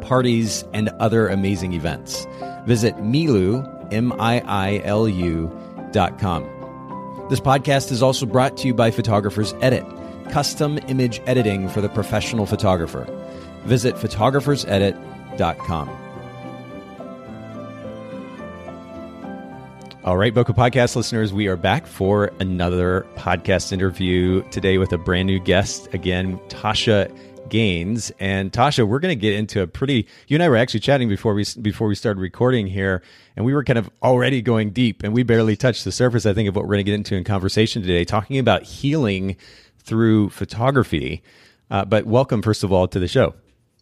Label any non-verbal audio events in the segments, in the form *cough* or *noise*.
parties, and other amazing events. Visit Miilu, M I I L U, dot com. This podcast is also brought to you by Photographers Edit, custom image editing for the professional photographer. Visit photographersedit.com. All right, Bokeh Podcast listeners, we are back for another podcast interview today with a brand new guest. Again, Tasha Gaines. And Tasha, we're going to get into a pretty. You and I were actually chatting before we before we started recording here, and we were kind of already going deep, and we barely touched the surface. I think of what we're going to get into in conversation today, talking about healing through photography. Uh, but welcome, first of all, to the show.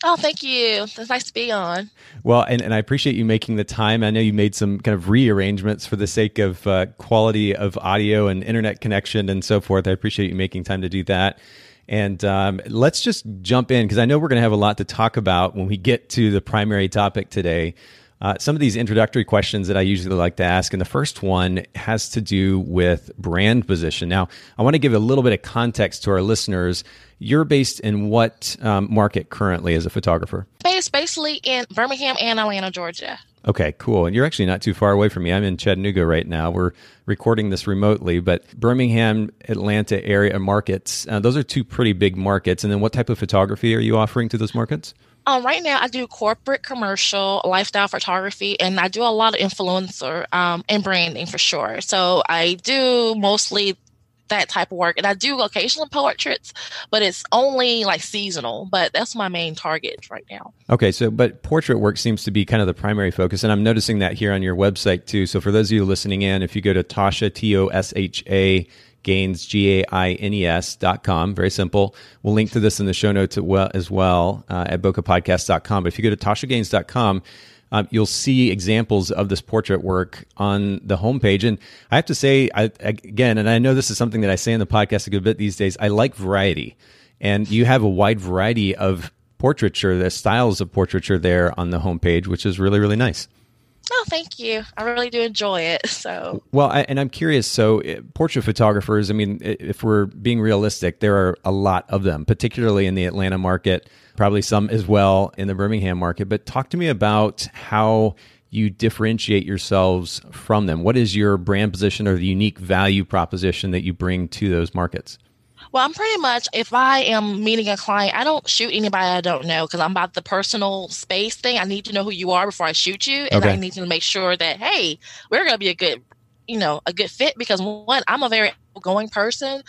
Oh, thank you. It's nice to be on. Well, and, and I appreciate you making the time. I know you made some kind of rearrangements for the sake of uh, quality of audio and internet connection and so forth. I appreciate you making time to do that. And um, let's just jump in because I know we're going to have a lot to talk about when we get to the primary topic today. Uh, some of these introductory questions that I usually like to ask, and the first one has to do with brand position. Now, I want to give a little bit of context to our listeners. You're based in what um, market currently as a photographer? Based basically in Birmingham and Atlanta, Georgia. Okay, cool. And you're actually not too far away from me. I'm in Chattanooga right now. We're recording this remotely, but Birmingham, Atlanta area markets, uh, those are two pretty big markets. And then what type of photography are you offering to those markets? Um, right now, I do corporate, commercial, lifestyle photography, and I do a lot of influencer um, and branding for sure. So I do mostly that type of work. And I do occasional portraits, but it's only like seasonal. But that's my main target right now. Okay, so but portrait work seems to be kind of the primary focus, and I'm noticing that here on your website too. So for those of you listening in, if you go to Tasha T O S H A Gaines G A I N E S dot com, very simple. We'll link to this in the show notes as well uh, at bokehpodcast.com. But if you go to TashaGaines.com, um, you'll see examples of this portrait work on the homepage. And I have to say, I, again, and I know this is something that I say in the podcast a good bit these days, I like variety. And you have a wide variety of portraiture, the styles of portraiture there on the homepage, which is really, really nice. Oh, thank you. I really do enjoy it. *laughs* So, well, I, and I'm curious. So, uh, portrait photographers, I mean, if we're being realistic, there are a lot of them, particularly in the Atlanta market, probably some as well in the Birmingham market. But talk to me about how you differentiate yourselves from them. What is your brand position or the unique value proposition that you bring to those markets? Well, I'm pretty much, if I am meeting a client, I don't shoot anybody I don't know because I'm about the personal space thing. I need to know who you are before I shoot you. And okay. I need to make sure that, hey, we're going to be a good, you know, a good fit because one, I'm a very outgoing person.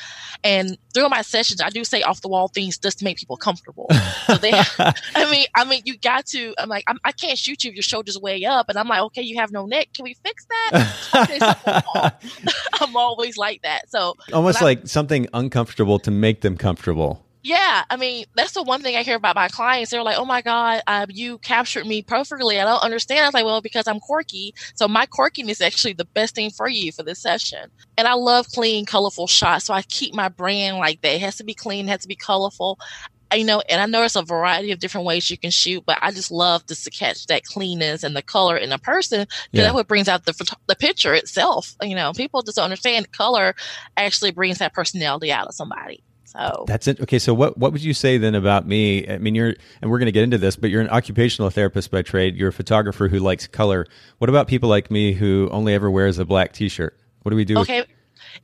And through my sessions, I do say off the wall things just to make people comfortable. So they, *laughs* I mean, I mean, you got to. I'm like, I'm, I can not shoot you if your shoulders way up, and I'm like, okay, you have no neck. Can we fix that? *laughs* *laughs* I'm always like that. So almost like something uncomfortable to make them comfortable. Yeah, I mean that's the one thing I hear about my clients. They're like, "Oh my god, uh, you captured me perfectly." I don't understand. I was like, "Well, because I'm quirky, so my quirkiness is actually the best thing for you for this session." And I love clean, colorful shots, so I keep my brand like that. It has to be clean, it has to be colorful. You know, and I know there's a variety of different ways you can shoot, but I just love just to catch that cleanness and the color in a person because yeah. that what brings out the the picture itself. You know, people just don't understand color actually brings that personality out of somebody. So that's it. Okay, so what what would you say then about me? I mean, you're and we're going to get into this, but you're an occupational therapist by trade. You're a photographer who likes color. What about people like me who only ever wears a black T-shirt? What do we do? Okay. With-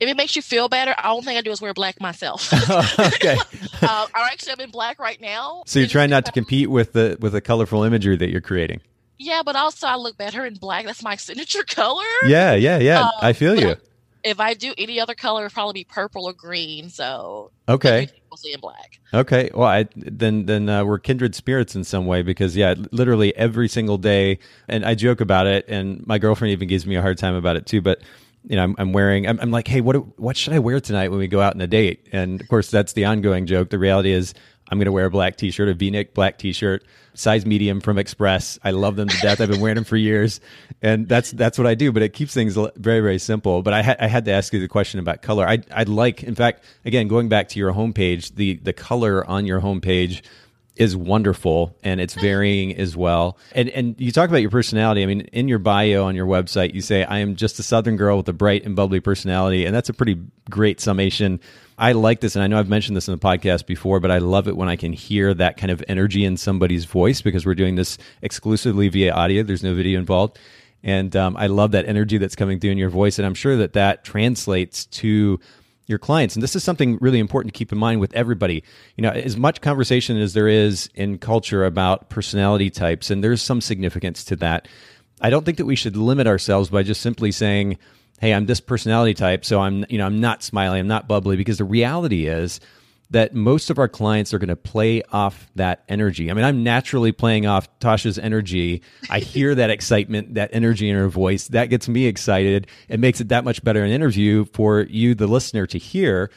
if it makes you feel better, the only thing I do is wear black myself. *laughs* *laughs* okay. uh, I actually am in black right now. So you're trying not to compete with the with the colorful imagery that you're creating. Yeah, but also I look better in black. That's my signature *laughs* color. Yeah, yeah, yeah. Um, I feel you if I do any other color, it'd probably be purple or green. So okay, mostly in black. Okay, well, I, then then uh, we're kindred spirits in some way because yeah, literally every single day, and I joke about it, and my girlfriend even gives me a hard time about it too. But you know, I'm, I'm wearing, I'm, I'm, like, hey, what what should I wear tonight when we go out on a date? And of course, that's the ongoing joke. The reality is, I'm going to wear a black t-shirt, a V-neck black t-shirt, size medium from Express. I love them to death. I've been wearing them for years, and that's that's what I do. But it keeps things very very simple. But I, ha- I had to ask you the question about color. I I'd like, in fact, again going back to your homepage, the the color on your homepage is wonderful and it's varying as well. And and you talk about your personality. I mean, in your bio on your website, you say I am just a southern girl with a bright and bubbly personality, and that's a pretty great summation I like this, and I know I've mentioned this in the podcast before, but I love it when I can hear that kind of energy in somebody's voice because we're doing this exclusively via audio. There's no video involved. And um, I love that energy that's coming through in your voice. And I'm sure that that translates to your clients. And this is something really important to keep in mind with everybody. You know, as much conversation as there is in culture about personality types, and there's some significance to that. I don't think that we should limit ourselves by just simply saying, hey, I'm this personality type, so I'm you know I'm not smiling, I'm not bubbly because the reality is that most of our clients are going to play off that energy. I mean, I'm naturally playing off Tasha's energy. I hear that excitement, that energy in her voice. That gets me excited. It makes it that much better an interview for you, the listener, to hear.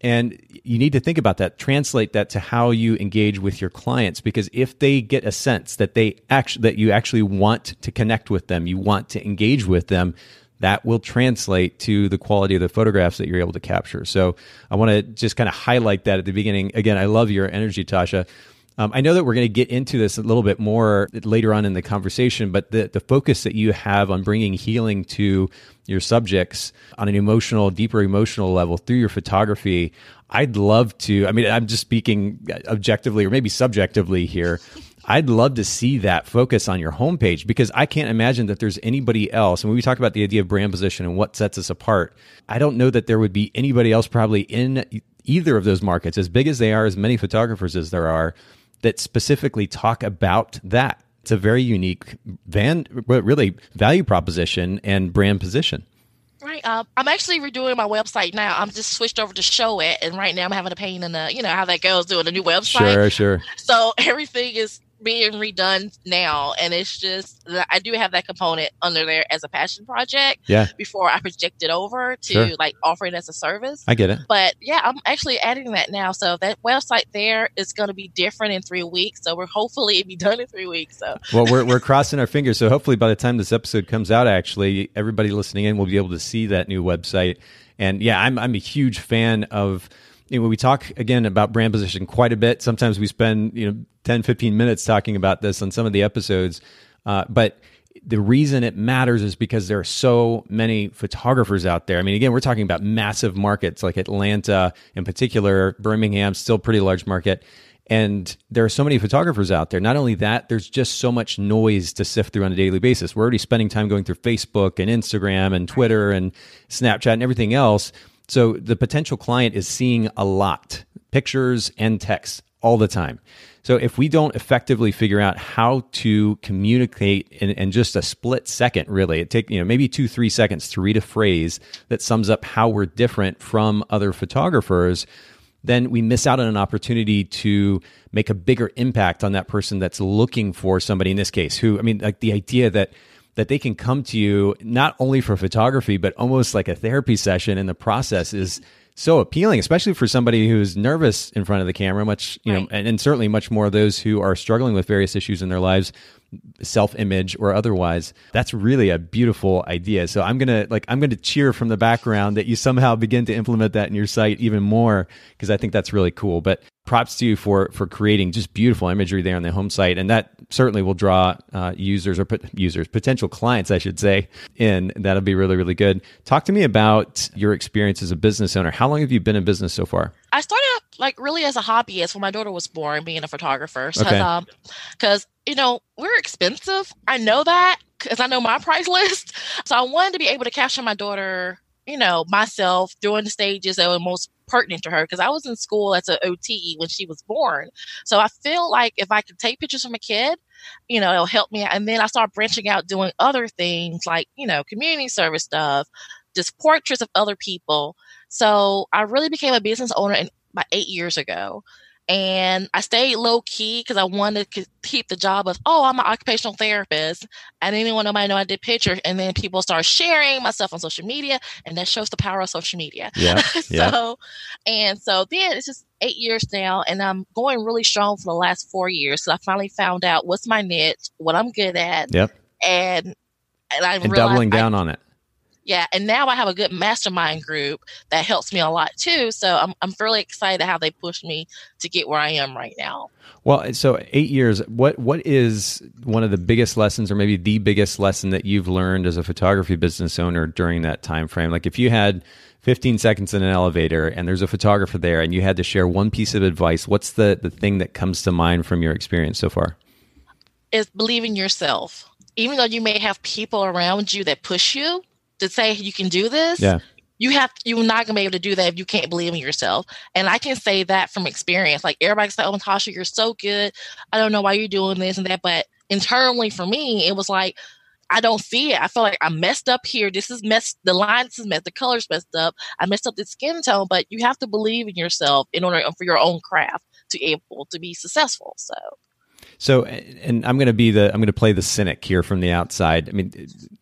And you need to think about that, translate that to how you engage with your clients. Because if they get a sense that they actually, that you actually want to connect with them, you want to engage with them, that will translate to the quality of the photographs that you're able to capture. So I want to just kind of highlight that at the beginning. Again, I love your energy, Tasha. Um, I know that we're going to get into this a little bit more later on in the conversation, but the, the focus that you have on bringing healing to your subjects on an emotional, deeper emotional level through your photography, I'd love to. I mean, I'm just speaking objectively or maybe subjectively here. I'd love to see that focus on your homepage because I can't imagine that there's anybody else. And when we talk about the idea of brand position and what sets us apart, I don't know that there would be anybody else probably in either of those markets, as big as they are, as many photographers as there are, that specifically talk about that. It's a very unique van, really value proposition and brand position. Right. Um, I'm actually redoing my website now. I'm just switched over to Showit, and right now I'm having a pain in the, you know, how that goes doing a new website. Sure, sure. *laughs* So everything is being redone now and it's just i do have that component under there as a passion project yeah. before i project it over to sure. like offer it as a service. I get it. But yeah i'm actually adding that now so that website there is going to be different in three weeks so we're hopefully it'll be done in three weeks so. Well we're, we're crossing our fingers so hopefully by the time this episode comes out actually everybody listening in will be able to see that new website. And yeah i'm, I'm a huge fan of you know, we talk again about brand position quite a bit. Sometimes we spend, you know, 10, 15 minutes talking about this on some of the episodes. Uh, but the reason it matters is because there are so many photographers out there. I mean, again, we're talking about massive markets like Atlanta in particular, Birmingham, still pretty large market. And there are so many photographers out there. Not only that, there's just so much noise to sift through on a daily basis. We're already spending time going through Facebook and Instagram and Twitter and Snapchat and everything else so the potential client is seeing a lot pictures and text all the time. So if we don't effectively figure out how to communicate in, in, just a split second, really, it take you know maybe two three seconds to read a phrase that sums up how we're different from other photographers, then we miss out on an opportunity to make a bigger impact on that person that's looking for somebody in this case. Who I mean, like the idea that that they can come to you not only for photography, but almost like a therapy session in the process is so appealing, especially for somebody who's nervous in front of the camera, much, you right. know, and, and certainly much more those who are struggling with various issues in their lives self image or otherwise. That's really a beautiful idea. So I'm going to like, I'm going to cheer from the background that you somehow begin to implement that in your site even more because I think that's really cool. But props to you for, for creating just beautiful imagery there on the home site. And that certainly will draw uh, users or users, potential clients, I should say, in. That'll be really, really good. Talk to me about your experience as a business owner. How long have you been in business so far? I started like really as a hobbyist when my daughter was born, being a photographer. Because, okay. um, you know, we're expensive. I know that because I know my *laughs* price list. So I wanted to be able to capture my daughter, you know, myself during the stages that were most pertinent to her because I was in school as an OT when she was born. So I feel like if I could take pictures from a kid, you know, it'll help me. And then I started branching out doing other things like, you know, community service stuff, just portraits of other people. So I really became a business owner in, about eight years ago. And I stayed low key because I wanted to keep the job of, oh, I'm an occupational therapist. I didn't want nobody to know I did pictures. And then people start sharing my stuff on social media, and that shows the power of social media. Yeah. *laughs* so, yeah. and so then it's just eight years now, and I'm going really strong for the last four years. So I finally found out what's my niche, what I'm good at. Yep. And and I and doubling down I, on it. Yeah, and now I have a good mastermind group that helps me a lot too. So I'm I'm fairly excited how they pushed me to get where I am right now. Well, so eight years. What what is one of the biggest lessons, or maybe the biggest lesson that you've learned as a photography business owner during that time frame? Like if you had 15 seconds in an elevator and there's a photographer there, and you had to share one piece of advice, what's the the thing that comes to mind from your experience so far? Is believe in yourself. Even though you may have people around you that push you, to say you can do this, yeah. you have you're not gonna be able to do that if you can't believe in yourself. And I can say that from experience. Like everybody's like, "Oh, Natasha, you're so good. I don't know why you're doing this and that." But internally, for me, it was like. I don't see it. I feel like I messed up here. This is messed. The lines is messed. The colors messed up. I messed up the skin tone. But you have to believe in yourself in order for your own craft to able to be successful. So so, and I'm going to be the I'm going to play the cynic here from the outside. I mean,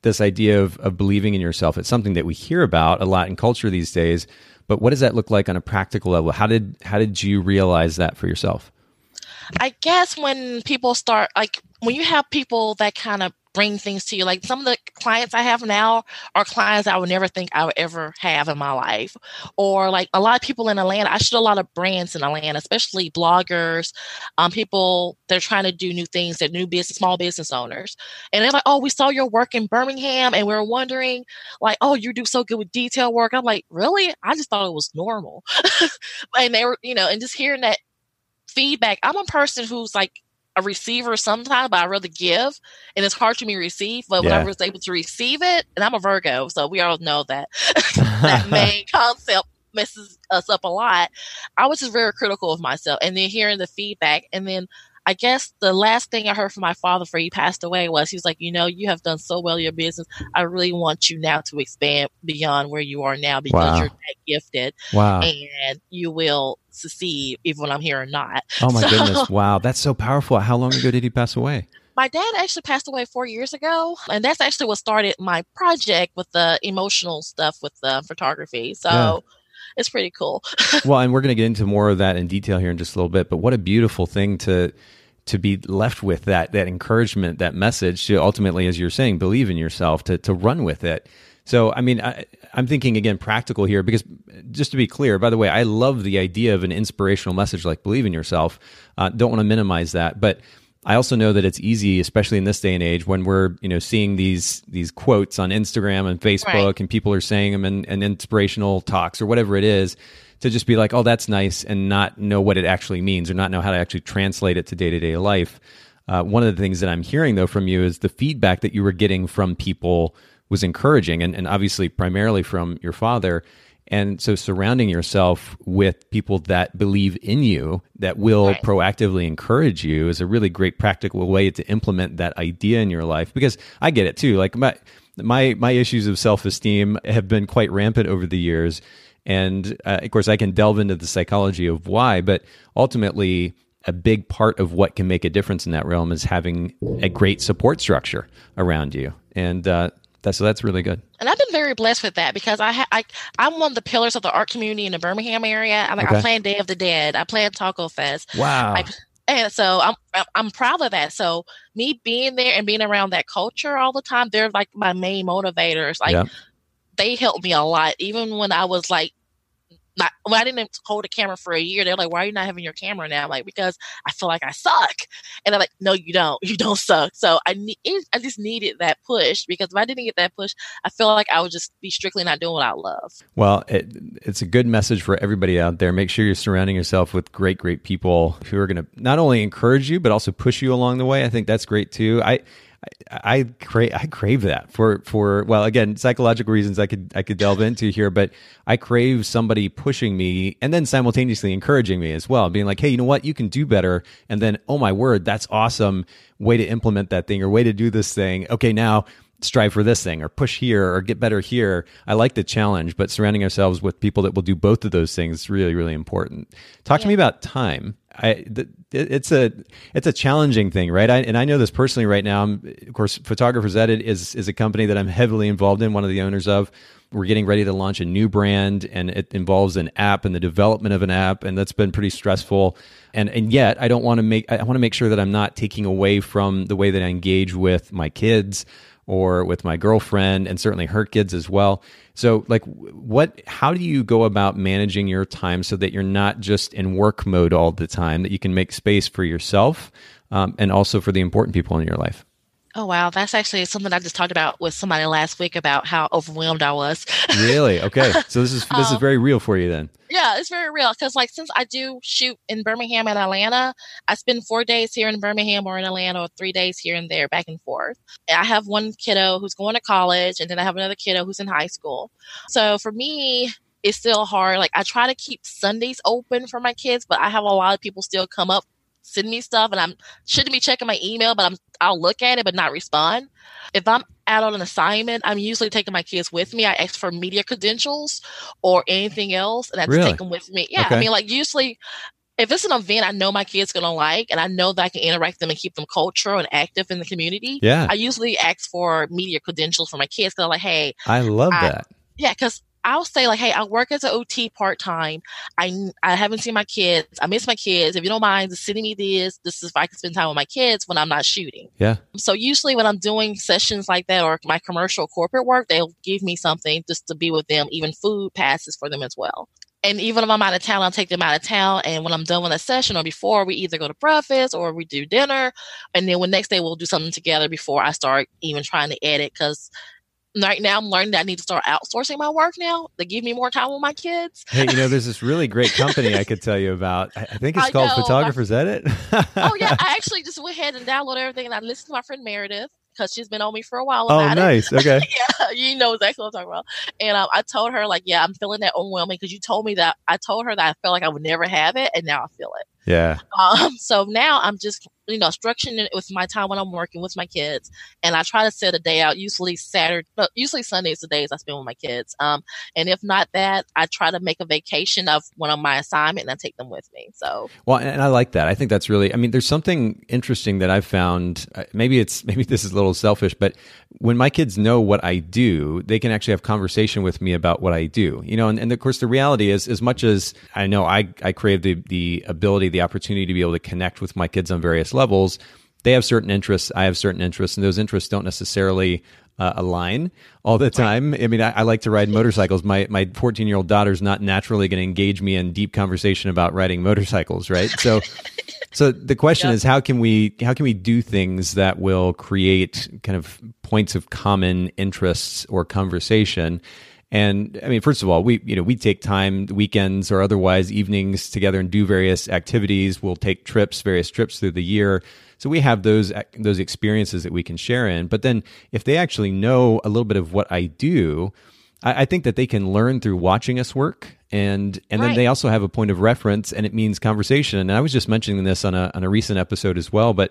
this idea of of believing in yourself. It's something that we hear about a lot in culture these days. But what does that look like on a practical level? How did how did you realize that for yourself? I guess when people start like when you have people that kind of bring things to you. Like some of the clients I have now are clients I would never think I would ever have in my life. Or like a lot of people in Atlanta, I shoot a lot of brands in Atlanta, especially bloggers, um, people they're trying to do new things, they're new business, small business owners. And they're like, oh, we saw your work in Birmingham and we are wondering, like, oh, you do so good with detail work. I'm like, really? I just thought it was normal. *laughs* and they were, you know, and just hearing that feedback. I'm a person who's like a receiver sometimes, but I rather give, and it's hard for me to receive. But yeah. when I was able to receive it, and I'm a Virgo, so we all know that *laughs* *laughs* that main concept messes us up a lot. I was just very critical of myself, and then hearing the feedback, and then I guess the last thing I heard from my father before he passed away was he was like, you know, you have done so well your business. I really want you now to expand beyond where you are now because wow. you're that gifted. Wow. And you will succeed even when I'm here or not. Oh my *laughs* so, goodness. Wow. That's so powerful. How long ago did he pass away? My dad actually passed away four years ago, and that's actually what started my project with the emotional stuff with the photography. So yeah it's pretty cool. *laughs* well, and we're going to get into more of that in detail here in just a little bit. But what a beautiful thing to to be left with that that encouragement, that message to ultimately, as you're saying, believe in yourself to to run with it. So, I mean, I, am thinking again practical here because just to be clear, by the way, I love the idea of an inspirational message like believe in yourself. Uh, don't want to minimize that, but I also know that it's easy, especially in this day and age, when we're you know seeing these these quotes on Instagram and Facebook, right. and people are saying them in, in inspirational talks or whatever it is, to just be like, oh, that's nice, and not know what it actually means or not know how to actually translate it to day to day life. Uh, one of the things that I'm hearing though from you is the feedback that you were getting from people was encouraging, and, and obviously primarily from your father. And so surrounding yourself with people that believe in you, that will right. proactively encourage you is a really great practical way to implement that idea in your life. Because I get it too. Like my, my, my issues of self-esteem have been quite rampant over the years. And uh, of course, I can delve into the psychology of why, but ultimately, a big part of what can make a difference in that realm is having a great support structure around you. And uh, that's so that's really good. And I've been very blessed with that because I, ha- I I'm one of the pillars of the art community in the Birmingham area. I, okay. I plan Day of the Dead. I plan Taco Fest. Wow. I, and so I'm I'm proud of that. So me being there and being around that culture all the time, they're like my main motivators. Like they helped me a lot, even when I was like not well, I didn't hold a camera for a year. They're like, why are you not having your camera now? I'm like, because I feel like I suck. And they're like, no, you don't. You don't suck. So I need, I just needed that push because if I didn't get that push, I feel like I would just be strictly not doing what I love. Well, it, it's a good message for everybody out there. Make sure you're surrounding yourself with great, great people who are going to not only encourage you, but also push you along the way. I think that's great too. I, I, I crave I crave that for for well again psychological reasons I could I could delve into here but I crave somebody pushing me and then simultaneously encouraging me as well being like hey you know what? You can do better. And then oh my word that's awesome. Way to implement that thing or way to do this thing. Okay now strive for this thing or push here or get better here I like the challenge but surrounding ourselves with people that will do both of those things is really really important talk yeah. to me about time I, it's a it's a challenging thing, right? I, and I know this personally right now. I'm, of course, Photographers Edit is is a company that I'm heavily involved in. One of the owners of. We're getting ready to launch a new brand, and it involves an app and the development of an app, and that's been pretty stressful. And and yet, I don't want to make I want to make sure that I'm not taking away from the way that I engage with my kids or with my girlfriend, and certainly her kids as well. So, like, what? How do you go about managing your time so that you're not just in work mode all the time? That you can make space for yourself um, and also for the important people in your life. Oh wow, that's actually something I just talked about with somebody last week about how overwhelmed I was. *laughs* really? Okay. So this is this um, is very real for you then. Yeah, it's very real because like since I do shoot in Birmingham and Atlanta, I spend 4 days here in Birmingham or in Atlanta or 3 days here and there back and forth. I have one kiddo who's going to college and then I have another kiddo who's in high school. So for me, it's still hard. Like I try to keep Sundays open for my kids, but I have a lot of people still come up send me stuff and I'm shouldn't be checking my email, but I'm I'll look at it but not respond. If I'm out on an assignment, I'm usually taking my kids with me. I ask for media credentials or anything else, and I just really? take them with me. Yeah, okay. I mean, like usually, if it's an event I know my kids gonna like, and I know that I can interact with them and keep them cultural and active in the community. Yeah, I usually ask for media credentials for my kids because I'm like, hey, I love I, that. Yeah, because I'll say like, hey, I work as an OT part time. I I haven't seen my kids. I miss my kids. If you don't mind just sending me this, this is if I can spend time with my kids when I'm not shooting. Yeah. So usually when I'm doing sessions like that or my commercial corporate work, they'll give me something just to be with them, even food passes for them as well. And even if I'm out of town, I'll take them out of town. And when I'm done with a session or before, we either go to breakfast or we do dinner. And then when next day we'll do something together before I start even trying to edit because right now I'm learning that I need to start outsourcing my work now to give me more time with my kids. hey, you know, there's this really *laughs* great company I could tell you about. I think it's I called know. Photographers Edit. oh yeah, *laughs* I actually just went ahead and downloaded everything and I listened to my friend Meredith because she's been on me for a while. oh, nice. It. *laughs* Okay. yeah, you know exactly what I'm talking about. And um, I told her like, yeah, I'm feeling that overwhelming because you told me that I told her that I felt like I would never have it, and now I feel it. Yeah. Um, so now I'm just, you know, structuring it with my time when I'm working with my kids. And I try to set a day out, usually Saturday, usually Sundays the days I spend with my kids. Um, and if not that, I try to make a vacation of one of my assignment and I take them with me. So, well, and I like that. I think that's really, I mean, there's something interesting that I've found. Uh, maybe it's, *laughs* maybe this is a little selfish, but when my kids know what I do, they can actually have conversation with me about what I do, you know, and, and of course the reality is as much as I know I, I crave the, the ability, the opportunity to be able to connect with my kids on various levels. Levels, they have certain interests. I have certain interests, and those interests don't necessarily uh, align all the time. I mean, I, I, like to ride motorcycles. My my 14 year old daughter's not naturally going to engage me in deep conversation about riding motorcycles, right? So, *laughs* so the question yep. is, how can we how can we do things that will create kind of points of common interests or conversation? And I mean, first of all, we you know we take time, weekends or otherwise, evenings together and do various activities. We'll take trips, various trips through the year. So we have those those experiences that we can share in. But then, if they actually know a little bit of what I do, I, I think that they can learn through watching us work, and and right. then they also have a point of reference, and it means conversation. And I was just mentioning this on a on a recent episode as well, but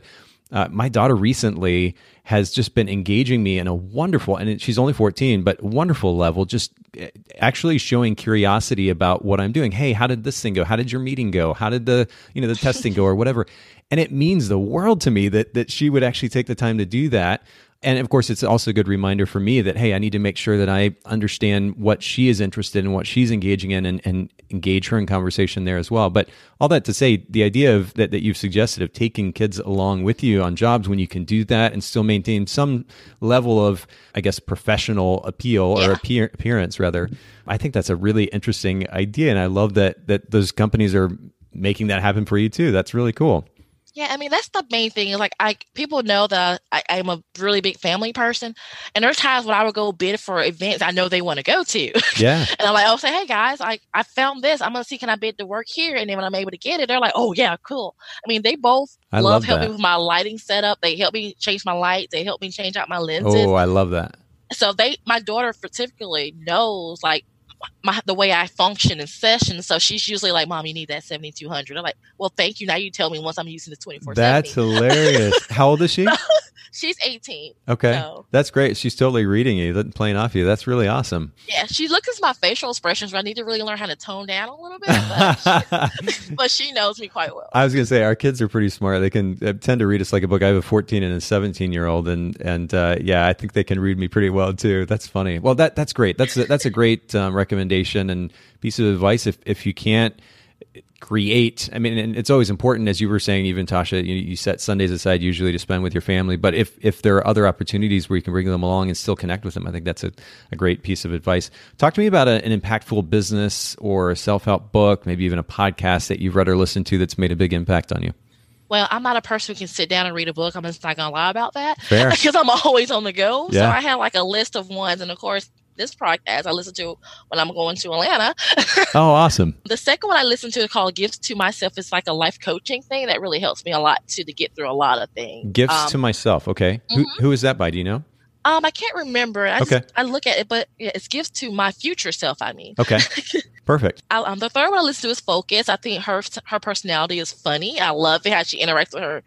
uh, my daughter recently has just been engaging me in a wonderful, and she's only 14, but wonderful level, just eh, actually showing curiosity about what I'm doing. Hey, how did this thing go? How did your meeting go? How did the, you know, the *laughs* testing go or whatever? And it means the world to me that, that she would actually take the time to do that and of course it's also a good reminder for me that hey i need to make sure that i understand what she is interested in what she's engaging in and, and engage her in conversation there as well. But all that to say the idea of that, that you've suggested of taking kids along with you on jobs when you can do that and still maintain some level of i guess professional appeal yeah. or appear, appearance rather i think that's a really interesting idea. And i love that that those companies are making that happen for you too. That's really cool yeah, I mean that's the main thing. Like I people know that I, am a really big family person, and there's times when I would go bid for events I know they want to go to. *laughs* Yeah, and I'm like, I'll say, hey guys, I I found this. I'm gonna see can I bid to work here, and then when I'm able to get it, they're like, oh yeah, cool. I mean, they both I love, love helping with my lighting setup. They help me change my lights. They help me change out my lenses. Oh, I love that. So they, my daughter particularly knows like my the way I function in sessions. So she's usually like, "Mom, you need that seventy two hundred. I'm like, "Well, thank you. Now you tell me once I'm using the twenty four. That's hilarious. How old is she? *laughs* she's 18. Okay. So. That's great. She's totally reading you, playing off you. That's really awesome. Yeah, she looks at my facial expressions, but I need to really learn how to tone down a little bit. But, she, *laughs* but she knows me quite well. I was going to say, our kids are pretty smart. They can uh, tend to read us like a book. I have a 14 and a 17 year old, and and uh, yeah, I think they can read me pretty well too. That's funny. Well, that that's great. That's a, that's a great um, recommendation and piece of advice. If if you can't create i mean and it's always important as you were saying even tasha you, you, set sundays aside usually to spend with your family but if if there are other opportunities where you can bring them along and still connect with them i think that's a, a great piece of advice talk to me about a, an impactful business or a self-help book maybe even a podcast that you've read or listened to that's made a big impact on you well, I'm not a person who can sit down and read a book. I'm just not gonna lie about that. Because *laughs* I'm always on the go. Yeah. So I have like a list of ones, and of course, this podcast I listen to when I'm going to Atlanta. *laughs* oh, awesome. The second one I listen to is called Gifts to Myself. It's like a life coaching thing that really helps me a lot to, to get through a lot of things. Gifts um, to myself. Okay. Mm-hmm. Who, who is that by? Do you know? Um, I can't remember. I okay. Just, I look at it, but yeah, it's gifts to my future self. I mean. Okay. *laughs* Perfect. I, um, the third one I listen to is Focus. I think her her personality is funny. I love it how she interacts with her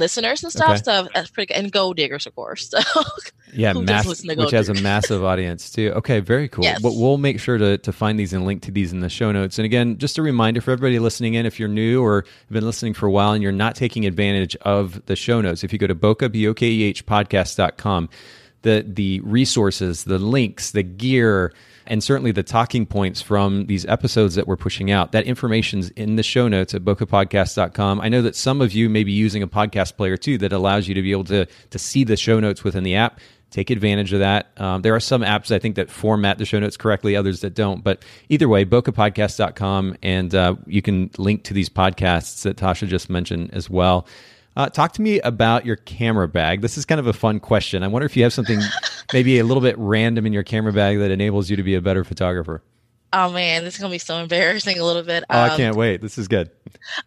listeners and stuff. Okay. So that's pretty good. And Gold Diggers, of course. So *laughs* yeah, mass, doesn't listen to which Gold has a massive audience too. Okay, very cool. Yes. But we'll make sure to, to find these and link to these in the show notes. And again, just a reminder for everybody listening in, if you're new or have been listening for a while and you're not taking advantage of the show notes, if you go to bokeh, B-O-K-E-H, podcast.com, the, the resources, the links, the gear, and certainly the talking points from these episodes that we're pushing out. That information's in the show notes at bokehpodcast.com. I know that some of you may be using a podcast player too that allows you to be able to, to see the show notes within the app. Take advantage of that. Um, there are some apps I think that format the show notes correctly, others that don't. But either way, bokehpodcast.com, and uh, you can link to these podcasts that Tasha just mentioned as well. Uh, talk to me about your camera bag. This is kind of a fun question. I wonder if you have something *laughs* maybe a little bit random in your camera bag that enables you to be a better photographer. Oh man, this is gonna be so embarrassing a little bit. Oh, I Um, can't wait. This is good.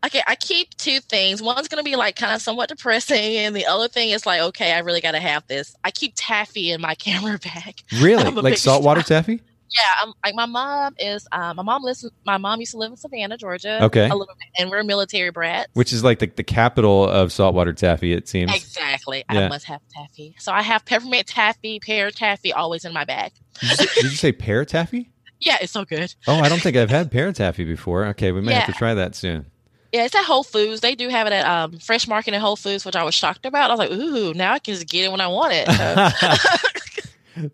Okay, I keep two things. One's gonna be like kind of somewhat depressing, and the other thing is like, okay, I really gotta have this. I keep taffy in my *laughs* camera bag. Really? Like saltwater *laughs* taffy? Yeah, I'm, like my mom is. Um, my mom lives. My mom used to live in Savannah, Georgia. Okay. a little bit, and we're military brats. Which is like the, the capital of saltwater taffy, it seems. Exactly. Yeah. I must have taffy. So I have peppermint taffy, pear taffy, always in my bag. Did you, say, did you say pear taffy? *laughs* Yeah, it's so good. Oh, I don't think I've had pear taffy before. Okay, we may have to try that soon. Yeah, it's at Whole Foods. They do have it at um, Fresh Market at Whole Foods, which I was shocked about. I was like, ooh, now I can just get it when I want it. So. *laughs* *laughs*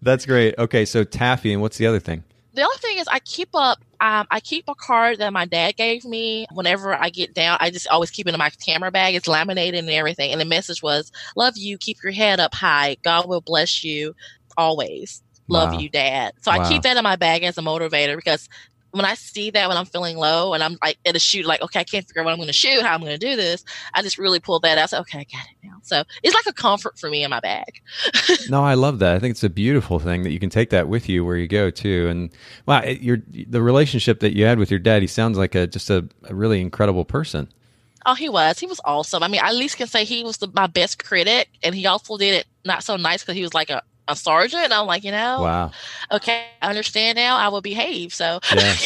That's great. Okay, so taffy, and what's the other thing? the other thing is I keep up um, I keep a card that my dad gave me whenever I get down. I just always keep it in my camera bag. It's laminated and everything. And the message was, Love you, keep your head up high. God will bless you always. Love Wow. you, Dad. So Wow. I keep that in my bag as a motivator because when I see that when I'm feeling low and I'm like at a shoot, like, okay, I can't figure out what I'm gonna shoot, how I'm gonna do this, I just really pull that out. So okay, I got it now. So it's like a comfort for me in my bag. *laughs* No, I love that. I think it's a beautiful thing that you can take that with you where you go too. And wow, it, your the relationship that you had with your dad, he sounds like a just a, a really incredible person. Oh, he was. He was awesome. I mean, I at least can say he was the, my best critic, and he also did it not so nice because he was like a, a sergeant. I'm like, you know, Wow. okay, I understand now. I will behave. So, Yeah. *laughs*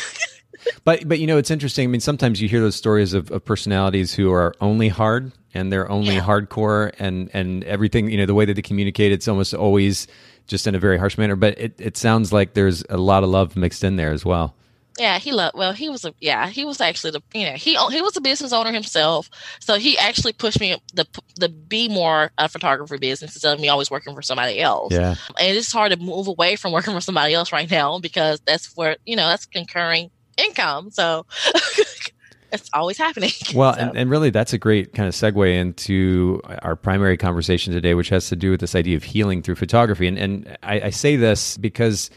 But but you know it's interesting. I mean, sometimes you hear those stories of, of personalities who are only hard and they're only Yeah. hardcore and and everything. You know, the way that they communicate, it's almost always just in a very harsh manner. But it, it sounds like there's a lot of love mixed in there as well. Yeah, he loved. Well, he was a yeah. He was actually the you know he oh, he was a business owner himself. So he actually pushed me the the be more a photographer business instead of me always working for somebody else. Yeah. and it's hard to move away from working for somebody else right now because that's where you know that's concurring income. So *laughs* it's always happening. *laughs* Well, So, and, and really, that's a great kind of segue into our primary conversation today, which has to do with this idea of healing through photography. And, and I, I say this because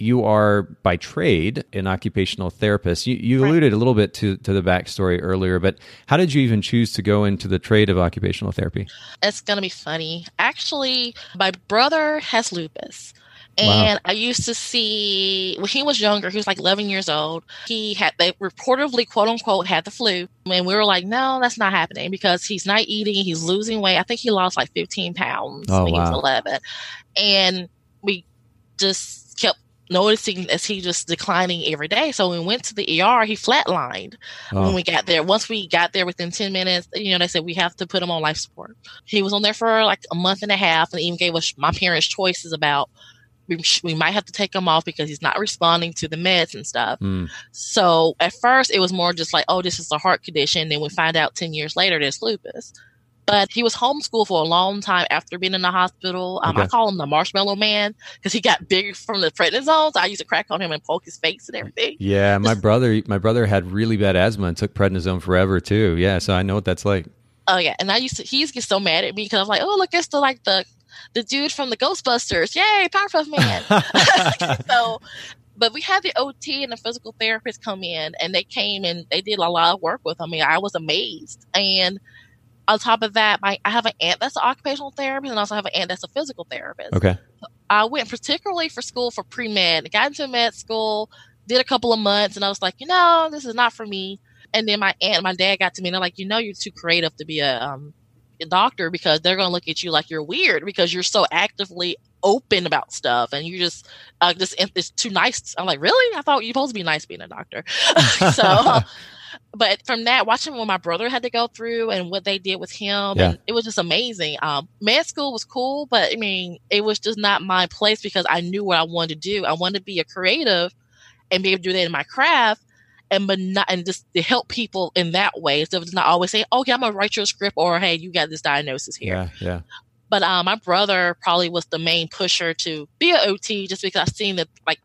you are by trade an occupational therapist. You, you Right. alluded a little bit to, to the backstory earlier, but how did you even choose to go into the trade of occupational therapy? it's gonna be funny. Actually, my brother has lupus. Wow. And I used to see when he was younger, he was like 11 years old. He had, they reportedly, quote unquote, had the flu. And we were like, no, that's not happening because he's not eating, he's losing weight. I think he lost like 15 pounds Oh, when he was 11. And we just noticing as he just declining every day. So when we went to the ER, he flatlined oh. when we got there. Once we got there within 10 minutes, you know, they said we have to put him on life support. He was on there for like a month and a half and even gave us my parents choices about we, we might have to take him off because he's not responding to the meds and stuff. Mm. So at first it was more just like, oh, this is a heart condition. Then we find out 10 years later there's lupus. But he was homeschooled for a long time after being in the hospital. Um, okay. I call him the marshmallow man because he got big from the prednisone. I used to crack on him and poke his face and everything. Yeah, my brother, my brother had really bad asthma and took prednisone forever too. Yeah, so I know what that's like. Oh yeah, and I used to. He used to get so mad at me because I'm like, "Oh, look, it's the like the the dude from the Ghostbusters. Yay, Powerpuff Man. *laughs* *laughs* so, but we had the OT and the physical therapist come in and they came and they did a lot of work with him. I mean, I was amazed. And on top of that, my, I have an aunt that's an occupational therapist and I also have an aunt that's a physical therapist. Okay. I went particularly for school for pre med, got into med school, did a couple of months, and I was like, you know, this is not for me. And then my aunt and my dad got to me and they're like, you know, you're too creative to be a um, doctor because they're going to look at you like you're weird because you're so actively open about stuff and you just uh, just it's too nice. I'm like, really? I thought you're supposed to be nice being a doctor. *laughs* so, *laughs* but from that, watching what my brother had to go through and what they did with him, yeah. and it was just amazing. Um, med school was cool, but I mean, it was just not my place because I knew what I wanted to do. I wanted to be a creative and be able to do that in my craft and but not and just to help people in that way instead of just not always saying, "Okay, I'm gonna write you a script," or "Hey, you got this diagnosis here." Yeah, yeah. But um, my brother probably was the main pusher to be an OT, just because I've seen that. Like,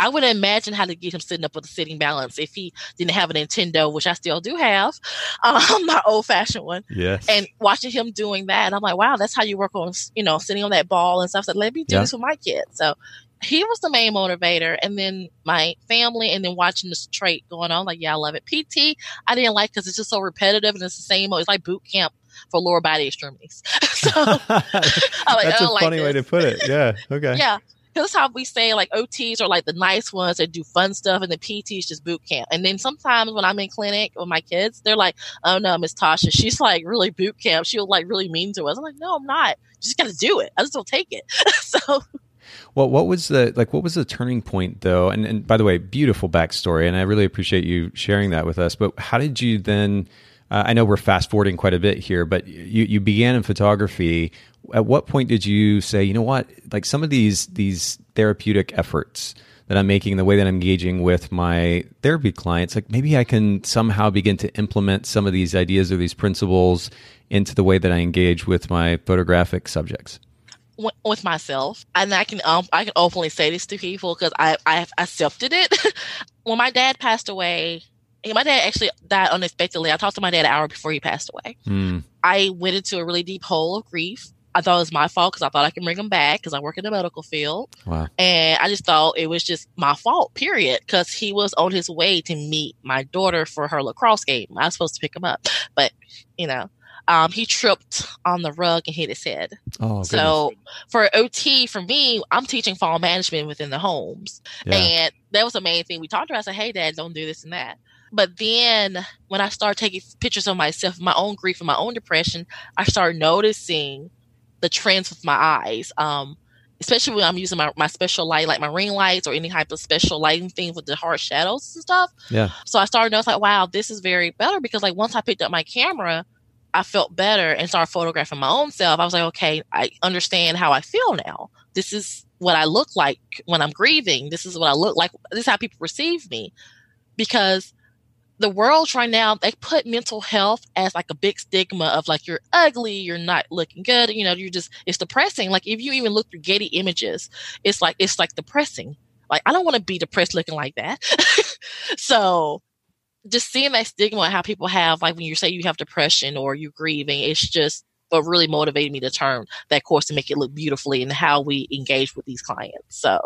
I would imagine how to get him sitting up with a sitting balance if he didn't have a Nintendo, which I still do have, *laughs* um, my old fashioned one. Yes. And watching him doing that, I'm like, wow, that's how you work on, you know, sitting on that ball and stuff. So let me do yeah. this with my kids. So he was the main motivator and then my family and then watching this trait going on like yeah i love it pt i didn't like because it's just so repetitive and it's the same it's like boot camp for lower body extremities *laughs* so *laughs* like, that's a funny like way to put it yeah okay yeah that's how we say like OTs are like the nice ones that do fun stuff, and the PTs just boot camp. And then sometimes when I'm in clinic with my kids, they're like, "Oh no, Miss Tasha, *laughs* she's like really boot camp. She'll like really mean to us." I'm like, "No, I'm not. You just got to do it. I just don't take it." *laughs* so well, what was the like? What was the turning point, though? And, and by the way, beautiful backstory, and I really appreciate you sharing that with us. But how did you then? Uh, I know we're fast forwarding quite a bit here, but you you began in photography. At what point did you say, you know what, like some of these these therapeutic efforts that I'm making, the way that I'm engaging with my therapy clients, like maybe I can somehow begin to implement some of these ideas or these principles into the way that I engage with my photographic subjects with myself, and I can um, I can openly say this to people because I I accepted it. *laughs* when my dad passed away, my dad actually died unexpectedly. I talked to my dad an hour before he passed away. Mm. I went into a really deep hole of grief. I thought it was my fault because I thought I could bring him back because I work in the medical field. Wow. And I just thought it was just my fault, period, because he was on his way to meet my daughter for her lacrosse game. I was supposed to pick him up, but you know, um, he tripped on the rug and hit his head. Oh, so for OT, for me, I'm teaching fall management within the homes, yeah. and that was the main thing we talked about. I said, "Hey, Dad, don't do this and that." But then when I started taking pictures of myself, my own grief and my own depression, I started noticing the trends with my eyes. Um, especially when I'm using my, my special light, like my ring lights or any type of special lighting thing with the hard shadows and stuff. Yeah. So I started noticing like, wow, this is very better because like once I picked up my camera, I felt better and started photographing my own self, I was like, okay, I understand how I feel now. This is what I look like when I'm grieving. This is what I look like. This is how people perceive me. Because the world right now, they put mental health as like a big stigma of like, you're ugly, you're not looking good, you know, you're just, it's depressing. Like, if you even look through Getty images, it's like, it's like depressing. Like, I don't want to be depressed looking like that. *laughs* so, just seeing that stigma how people have like when you say you have depression or you're grieving it's just what really motivated me to turn that course to make it look beautifully and how we engage with these clients so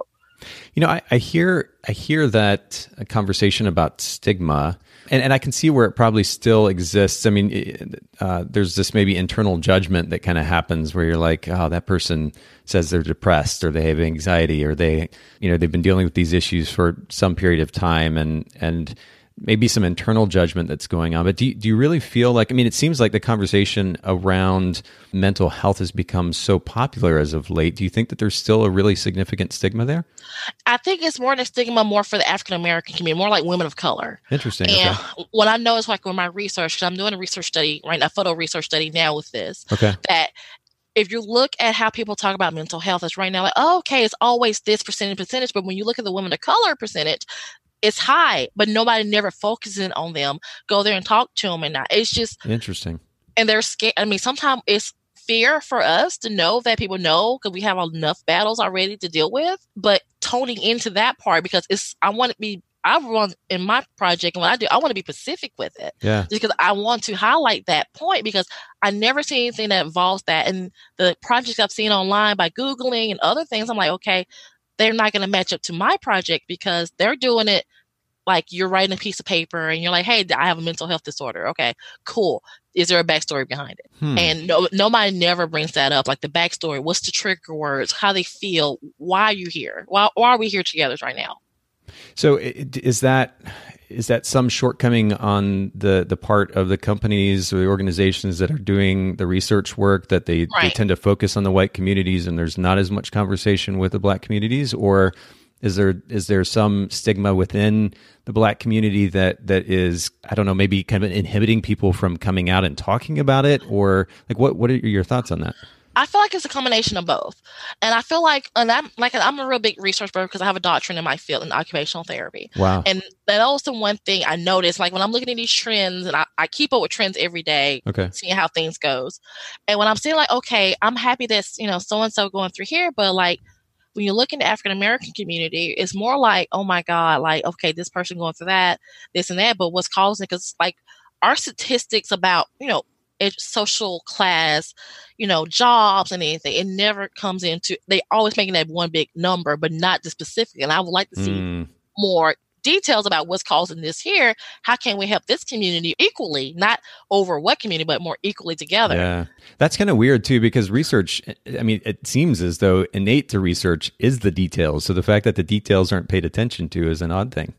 you know I, I hear i hear that conversation about stigma and, and i can see where it probably still exists. I mean uh, there's this maybe internal judgment that kind of happens where you're like oh that person says they're depressed or they have anxiety or they you know they've been dealing with these issues for some period of time and and maybe some internal judgment that's going on. But do you, do you really feel like, I mean, it seems like the conversation around mental health has become so popular as of late. Do you think that there's still a really significant stigma there? I think it's more the stigma more for the African American community, more like women of color. Interesting. And okay. what I know is like with my research, because I'm doing a research study right now, a photo research study now with this, Okay. that if you look at how people talk about mental health, it's right now like, oh, okay, it's always this percentage percentage. But when you look at the women of color percentage, it's high, but nobody never focuses on them. Go there and talk to them, and not. It's just Interesting. and they're scared. I mean, sometimes it's fear for us to know that people know because we have enough battles already to deal with. But toning into that part because it's I want to be. I run in my project, and what I do, I want to be specific with it Yeah. because I want to highlight that point because I never see anything that involves that. And the projects I've seen online by Googling and other things, I'm like, okay, they're not going to match up to my project because they're doing it like you're writing a piece of paper and you're like, hey, I have a mental health disorder. Okay, cool. Is there a backstory behind it? Hmm. And no, nobody never brings that up, like the backstory. What's the trigger words? How they feel? Why are you here? Why, why are we here together right now? So is that is that some shortcoming on the the part of the companies or the organizations that are doing the research work that they, they tend to focus on the white communities and there's not as much conversation with the black communities? Or is there is there some stigma within the black community that that is I don't know maybe kind of inhibiting people from coming out and talking about it? Or like what what are your thoughts on that? I feel like it's a combination of both. And I feel like, and I'm like, I'm a real big research bird because I have a doctorate in my field in occupational therapy. Wow. And that also one thing I noticed, like when I'm looking at these trends and I, I keep up with trends every day, Okay. seeing how things goes. And when I'm seeing like, okay, I'm happy that's, you know, so-and-so going through here, but like, when you look in the African American community, it's more like, oh my God, like, okay, this person going through that, this and that. But what's causing it? Because like our statistics about, you know, ed- social class, you know, jobs and anything, it never comes into, they always making that one big number, but not the specific. And I would like to see Mm, more details about what's causing this here. How can we help this community equally, not over what community, but more equally together? Yeah. That's kind of weird too, because research, I mean, it seems as though innate to research is the details. So the fact that the details aren't paid attention to is an odd thing.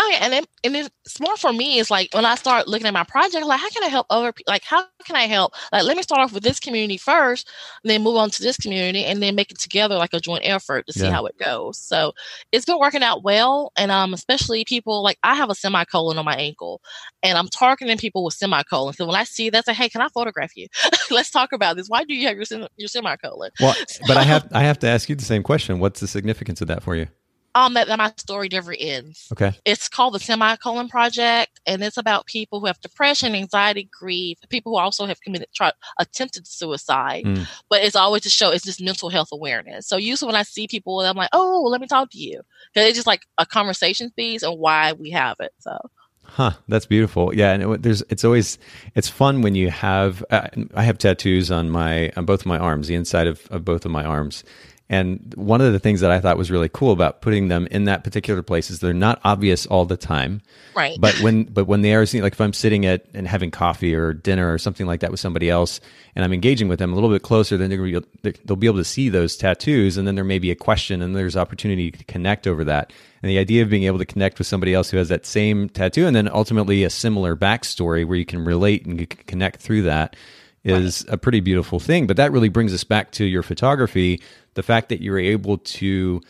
Oh yeah, and then and it's more for me. It's like when I start looking at my project, like how can I help other people? Like how can I help? Like let me start off with this community first, then move on to this community, and then make it together like a joint effort to see Yeah. how it goes. So it's been working out well, and um, especially people like I have a semicolon on my ankle, and I'm targeting people with semicolon. So when I see that, say, hey, can I photograph you? *laughs* Let's talk about this. Why do you have your sem- your semicolon? Well, *laughs* but I have I have to ask you the same question. What's the significance of that for you? Um, that, that my story never ends. Okay. It's called the Semicolon Project, and it's about people who have depression, anxiety, grief, people who also have committed, tried, attempted suicide. Mm. But it's always to show it's just mental health awareness. So usually when I see people, I'm like, oh, let me talk to you, because it's just like a conversation piece and why we have it. So Huh, that's beautiful. Yeah, and it, there's it's always it's fun when you have uh, I have tattoos on my on both of my arms, the inside of, of both of my arms. And one of the things that I thought was really cool about putting them in that particular place is they're not obvious all the time. right, But when but when they are seen, like if I'm sitting at and having coffee or dinner or something like that with somebody else, and I'm engaging with them a little bit closer, then they're gonna be, they'll be able to see those tattoos, and then there may be a question, and there's opportunity to connect over that. And the idea of being able to connect with somebody else who has that same tattoo, and then ultimately a similar backstory where you can relate and you can connect through that, is a pretty beautiful thing. But that really brings us back to your photography, the fact that you're able to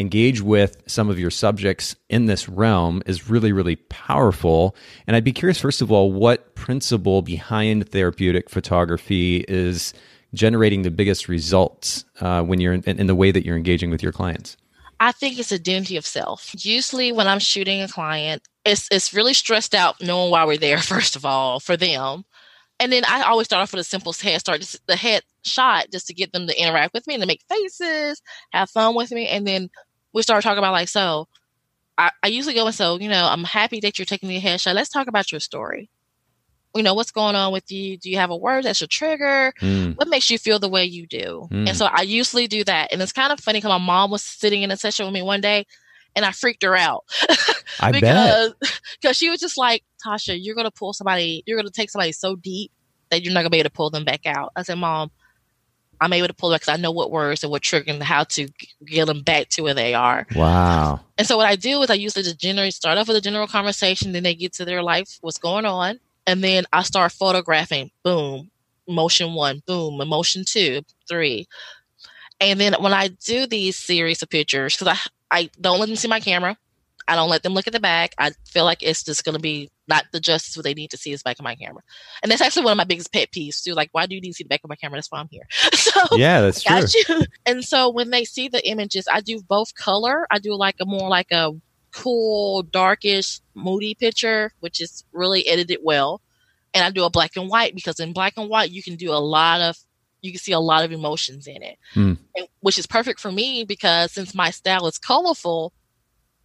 engage with some of your subjects in this realm is really, really powerful. And I'd be curious, first of all, what principle behind therapeutic photography is generating the biggest results uh, when you're in, in the way that you're engaging with your clients? I think it's a identity of self. Usually when I'm shooting a client, it's it's really stressed out knowing why we're there, *laughs* first of all, for them. And then I always start off with a simple head start, just the head shot, just to get them to interact with me and to make faces, have fun with me. And then we start talking about like, so I, I usually go and so, you know, I'm happy that you're taking the headshot. Let's talk about your story. You know, what's going on with you? Do you have a word that's a trigger? Mm, what makes you feel the way you do? Mm. And so I usually do that. And it's kind of funny because my mom was sitting in a session with me one day and I freaked her out *laughs* I bet. because because she was just like, Tosha, you're going to pull somebody, you're going to take somebody so deep that you're not going to be able to pull them back out. I said, Mom, I'm able to pull it because I know what words and what trigger and how to get them back to where they are. Wow. And so what I do is I usually just generally start off with a general conversation, then they get to their life, what's going on, and then I start photographing. Boom, Motion one. Boom, emotion two, three. And then when I do these series of pictures, because I don't let them see my camera, I don't let them look at the back. I feel like it's just going to be not the justice what they need to see is back of my camera. And that's actually one of my biggest pet peeves too. Like, why do you need to see the back of my camera? That's why I'm here. *laughs* so yeah, that's true. You. And so when they see the images, I do both color. I do like a more like a cool, darkish, moody picture, which is really edited well. And I do a black and white because in black and white you can do a lot of you can see a lot of emotions in it, Hmm. and, which is perfect for me because since my style is colorful,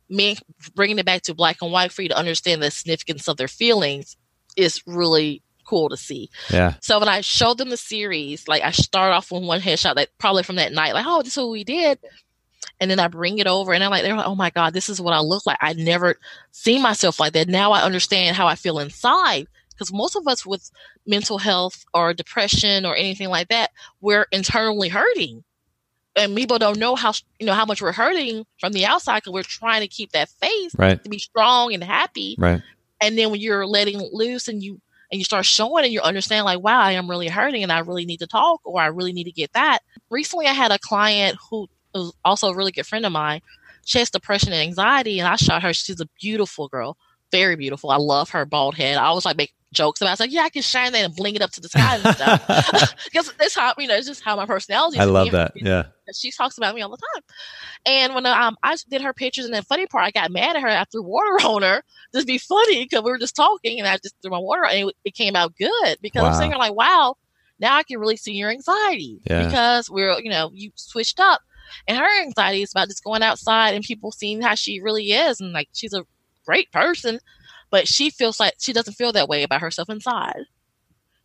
me bringing it back to black and white for you to understand the significance of their feelings is really cool to see. Yeah. So when I showed them the series, like I start off with one headshot, like probably from that night, like, oh, this is what we did. And then I bring it over and I'm like, they're like, oh my God, this is what I look like. I never seen myself like that. Now I understand how I feel inside. Because most of us with mental health or depression or anything like that, we're internally hurting. And people don't know how you know how much we're hurting from the outside because we're trying to keep that faith Right. to be strong and happy Right. and then when you're letting loose and you and you start showing and you understand like wow i am really hurting and i really need to talk or i really need to get that recently i had a client who was also a really good friend of mine she has depression and anxiety and i shot her she's a beautiful girl very beautiful i love her bald head i always like make jokes about it. I was like yeah i can shine that and bling it up to the sky and stuff *laughs* *laughs* because that's how you know it's just how my personality is I love that. Yeah. she talks about me all the time. And when um, I did her pictures, and the funny part, I got mad at her. I threw water on her. Just be funny because we were just talking, and I just threw my water, and it, it came out good because I'm Wow. saying like, wow, now I can really see your anxiety Yeah. because we're you know you switched up, and her anxiety is about just going outside and people seeing how she really is, and like she's a great person, but she feels like she doesn't feel that way about herself inside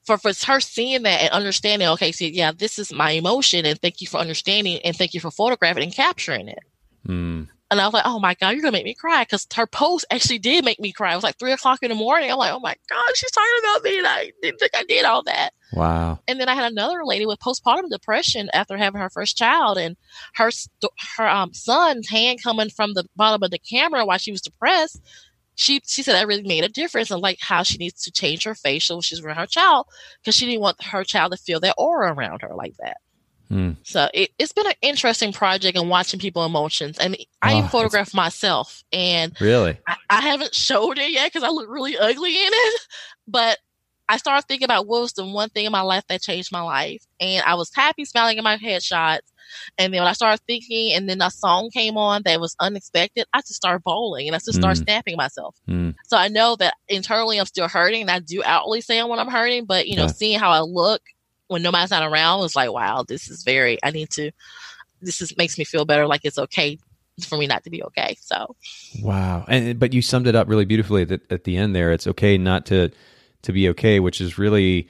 for for her seeing that and understanding, okay, see, yeah, this is my emotion, and thank you for understanding, and thank you for photographing and capturing it. Hmm. And I was like, oh my god, you're gonna make me cry because her post actually did make me cry. It was like three o'clock in the morning. I'm like, oh my god, she's talking about me, and I didn't think I did all that. Wow. And then I had another lady with postpartum depression after having her first child, and her her um, son's hand coming from the bottom of the camera while she was depressed. She she said that really made a difference, and like how she needs to change her facial when she's around her child because she didn't want her child to feel that aura around her like that. Hmm. So it, it's been an interesting project and watching people emotions, and I Oh, photographed myself, and Really? I, I haven't showed it yet because I look really ugly in it. *laughs* But I started thinking about what was the one thing in my life that changed my life. And I was happy smiling in my headshots. And then when I started thinking, and then a song came on that was unexpected, I just started bowling and I just started Mm. snapping myself. Hmm. So I know that internally I'm still hurting and I do outwardly say when I'm hurting, but you know, Yeah. seeing how I look when nobody's not around it's like, wow, this is very, I need to, this is makes me feel better. Like it's okay for me not to be okay. So Wow. And but you summed it up really beautifully at the, at the end there. It's okay not to to be okay, which is really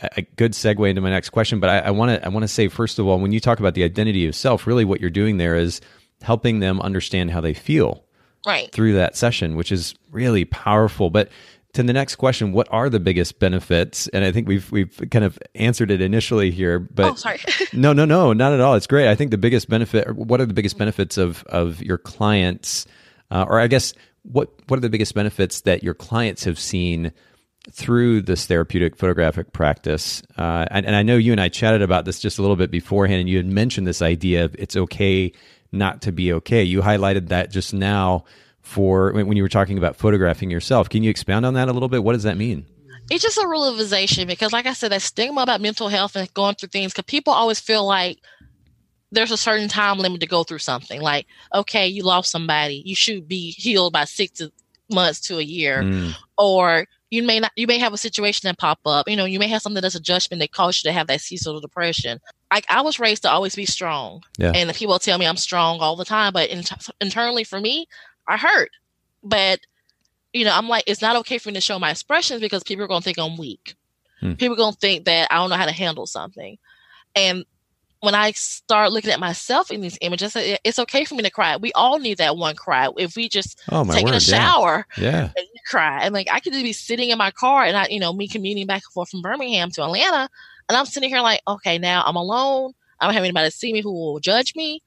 a a good segue into my next question. But I want to I want to say first of all, when you talk about the identity of self, really what you're doing there is helping them understand how they feel right. through that session, which is really powerful. But to the next question, what are the biggest benefits? And I think we've we've kind of answered it initially here, but oh, sorry. *laughs* no, no, no, not at all. It's great. I think the biggest benefit. What are the biggest benefits of of your clients, uh, or I guess what what are the biggest benefits that your clients have seen through this therapeutic photographic practice? Uh, and, and I know you and I chatted about this just a little bit beforehand, and you had mentioned this idea of it's okay not to be okay. You highlighted that just now for when you were talking about photographing yourself. Can you expound on that a little bit? What does that mean? it's just a realization because like i said that stigma about mental health and going through things because people always feel like there's a certain time limit to go through something like okay you lost somebody you should be healed by six to- months to a year Mm, or you may not you may have a situation that pop up you know you may have something that's a judgment that caused you to have that seasonal depression like i was raised to always be strong Yeah. and people tell me i'm strong all the time but in, internally for me i hurt but you know i'm like it's not okay for me to show my expressions because people are going to think i'm weak Hmm. people are going to think that i don't know how to handle something and when I start looking at myself in these images, it's okay for me to cry. We all need that one cry. If we just oh taking word! a shower, Yeah. yeah. and you cry. And like I could just be sitting in my car and I, you know, me commuting back and forth from Birmingham to Atlanta. And I'm sitting here like, okay, now I'm alone. I don't have anybody to see me who will judge me.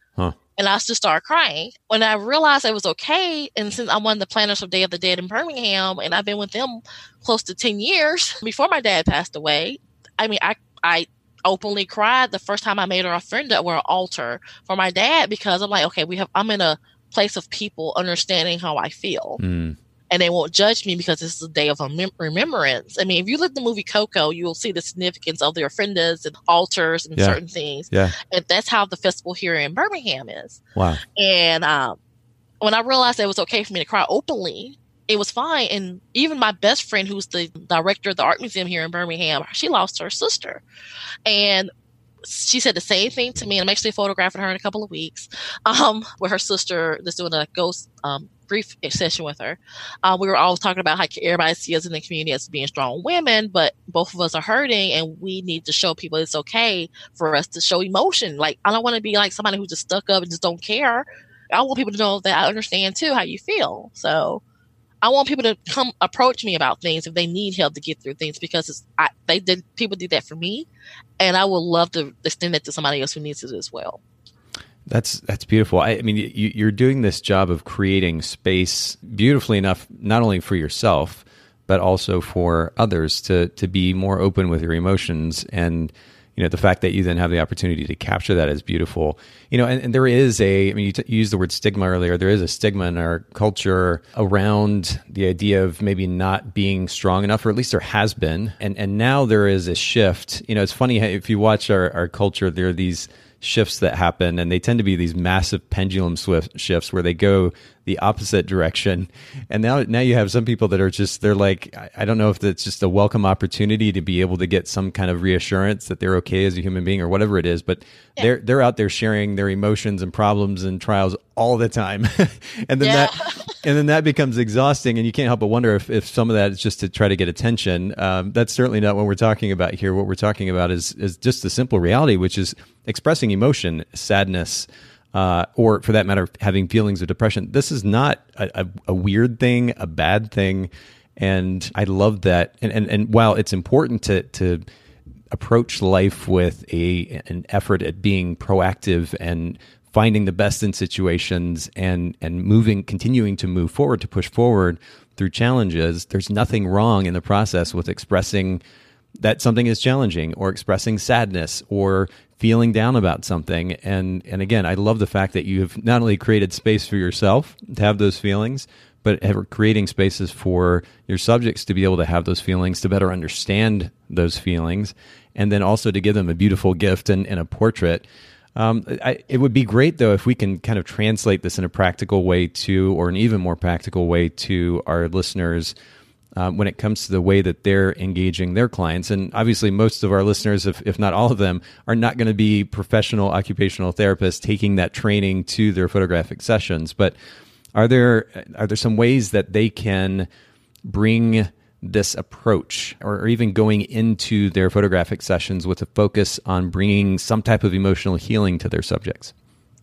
And I just started crying. When I realized it was okay, and since I'm one of the planners of Day of the Dead in Birmingham, and I've been with them close to 10 years *laughs* before my dad passed away, I mean, I, I openly cried the first time I made her ofrenda or an altar for my dad because I'm like, okay, we have, I'm in a place of people understanding how I feel. Mm. And they won't judge me because it's a day of remembrance. I mean, if you look at the movie Coco, you will see the significance of the ofrendas and altars and Yeah. certain things. Yeah. And that's how the festival here in Birmingham is. Wow. And um, when I realized it was okay for me to cry openly, it was fine. And even my best friend, who's the director of the art museum here in Birmingham, she lost her sister. And she said the same thing to me. And I'm actually photographing her in a couple of weeks um, with her sister that's doing a ghost um, grief session with her. Uh, we were all talking about how everybody sees us in the community as being strong women, but both of us are hurting and we need to show people it's okay for us to show emotion. Like, I don't want to be like somebody who's just stuck up and just don't care. I want people to know that I understand too how you feel. So I want people to come approach me about things if they need help to get through things because I, they did people did that for me, and I would love to extend that to somebody else who needs it as well. That's that's beautiful. I, I mean, you, you're doing this job of creating space beautifully enough, not only for yourself, but also for others to to be more open with your emotions. And you know the fact that you then have the opportunity to capture that is beautiful. You know and, and there is a i mean you, t- you used the word stigma earlier. There is a stigma in our culture around the idea of maybe not being strong enough or at least there has been. And and now there is a shift. You know it's funny if you watch our, our culture there are these shifts that happen and they tend to be these massive pendulum swift shifts where they go the opposite direction and now now you have some people that are just they're like I, don't know if that's just a welcome opportunity to be able to get some kind of reassurance that they're okay as a human being or whatever it is but Yeah. they're they're out there sharing their emotions and problems and trials all the time *laughs* and then Yeah. that and then that becomes exhausting and you can't help but wonder if, if some of that is just to try to get attention um, that's certainly not what we're talking about here what we're talking about is is just the simple reality which is expressing emotion sadness uh, or for that matter having feelings of depression. This is not a, a, a weird thing a bad thing. And i love that. And, and and while it's important to to approach life with a an effort at being proactive and finding the best in situations and and moving continuing to move forward to push forward through challenges there's nothing wrong in the process with expressing that something is challenging or expressing sadness or feeling down about something. And and again I love the fact that you have not only created space for yourself to have those feelings but creating spaces for your subjects to be able to have those feelings to better understand those feelings and then also to give them a beautiful gift and, and a portrait. Um, I, it would be great though if we can kind of translate this in a practical way to or an even more practical way to our listeners um, when it comes to the way that they're engaging their clients. And obviously, most of our listeners, if, if not all of them, are not going to be professional occupational therapists taking that training to their photographic sessions. But are there are there some ways that they can bring this approach, or, or even going into their photographic sessions with a focus on bringing some type of emotional healing to their subjects?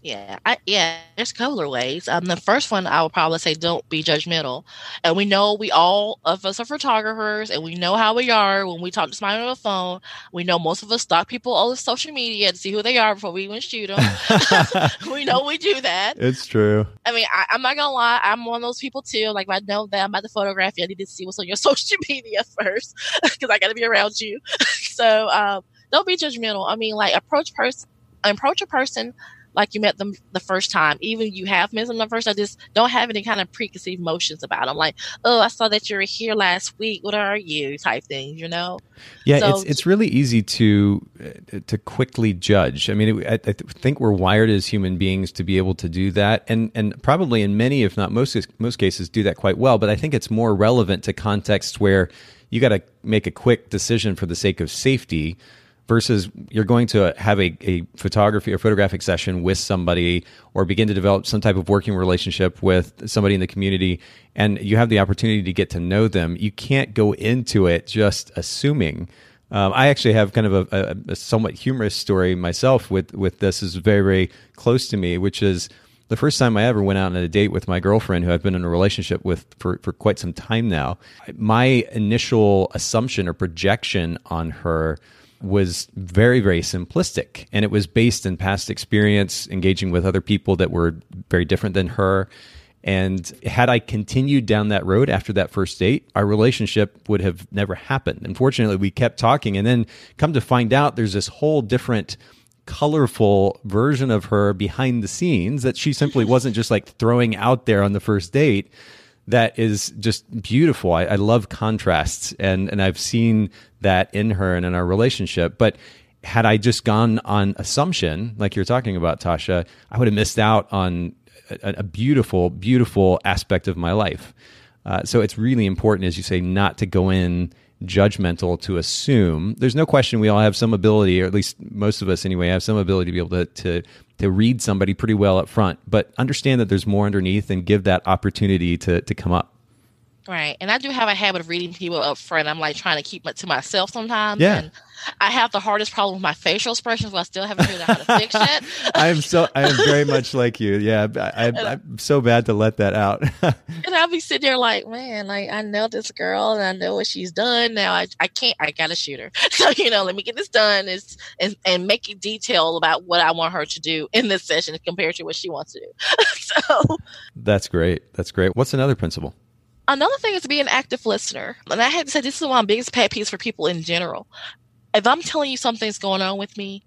Yeah, I, yeah. There's a couple of ways. Um, the first one I would probably say, don't be judgmental. And we know we all of us are photographers, and we know how we are when we talk to somebody on the phone. We know most of us stalk people on social media to see who they are before we even shoot them. *laughs* *laughs* we know we do that. It's true. I mean, I, I'm not gonna lie. I'm one of those people too. Like, I know that I'm about to photograph you, I need to see what's on your *laughs* social media first because I got to be around you. so um, don't be judgmental. I mean, like approach person, approach a person like you met them the first time. Even you have met them the first time, just don't have any kind of preconceived notions about them. Like, oh, I saw that you were here last week. What are you? Type thing, you know. Yeah, So- it's it's really easy to uh, to quickly judge. I mean, it, I, I think we're wired as human beings to be able to do that, and and probably in many, if not most most cases, do that quite well. But I think it's more relevant to contexts where you got to make a quick decision for the sake of safety versus you're going to have a, a photography or photographic session with somebody or begin to develop some type of working relationship with somebody in the community and you have the opportunity to get to know them you can't go into it just assuming um, I actually have kind of a, a, a somewhat humorous story myself with with this is very very close to me, which is the first time I ever went out on a date with my girlfriend, who I've been in a relationship with for for quite some time now. My initial assumption or projection on her was very, very simplistic. And it was based in past experience, engaging with other people that were very different than her. And had I continued down that road after that first date, our relationship would have never happened. Unfortunately, we kept talking. And then come to find out, there's this whole different colorful version of her behind the scenes that she simply wasn't just like throwing out there on the first date that is just beautiful. I, I, love contrasts, and and I've seen that in her and in our relationship. But had I just gone on assumption, like you're talking about, Tosha, I would have missed out on a, a beautiful, beautiful aspect of my life. Uh, so it's really important, as you say, not to go in judgmental to assume. There's no question we all have some ability, or at least most of us anyway, have some ability to be able to to to read somebody pretty well up front, but understand that there's more underneath and give that opportunity to to come up. Right. And I do have a habit of reading people up front. I'm like trying to keep it to myself sometimes. Yeah. And I have the hardest problem with my facial expressions, but I still haven't figured out how to fix *laughs* it. I am so I am very *laughs* much like you. Yeah, I, am so bad to let that out. *laughs* and I'll be sitting there like, man, like I know this girl and I know what she's done. Now I, I can't. I gotta shoot her. So you know, let me get this done. Is and and make it detail about what I want her to do in this session compared to what she wants to do. so that's great. That's great. What's another principle? Another thing is to be an active listener. And I had to say, this is one of my biggest pet peeves for people in general if I'm telling you something's going on with me,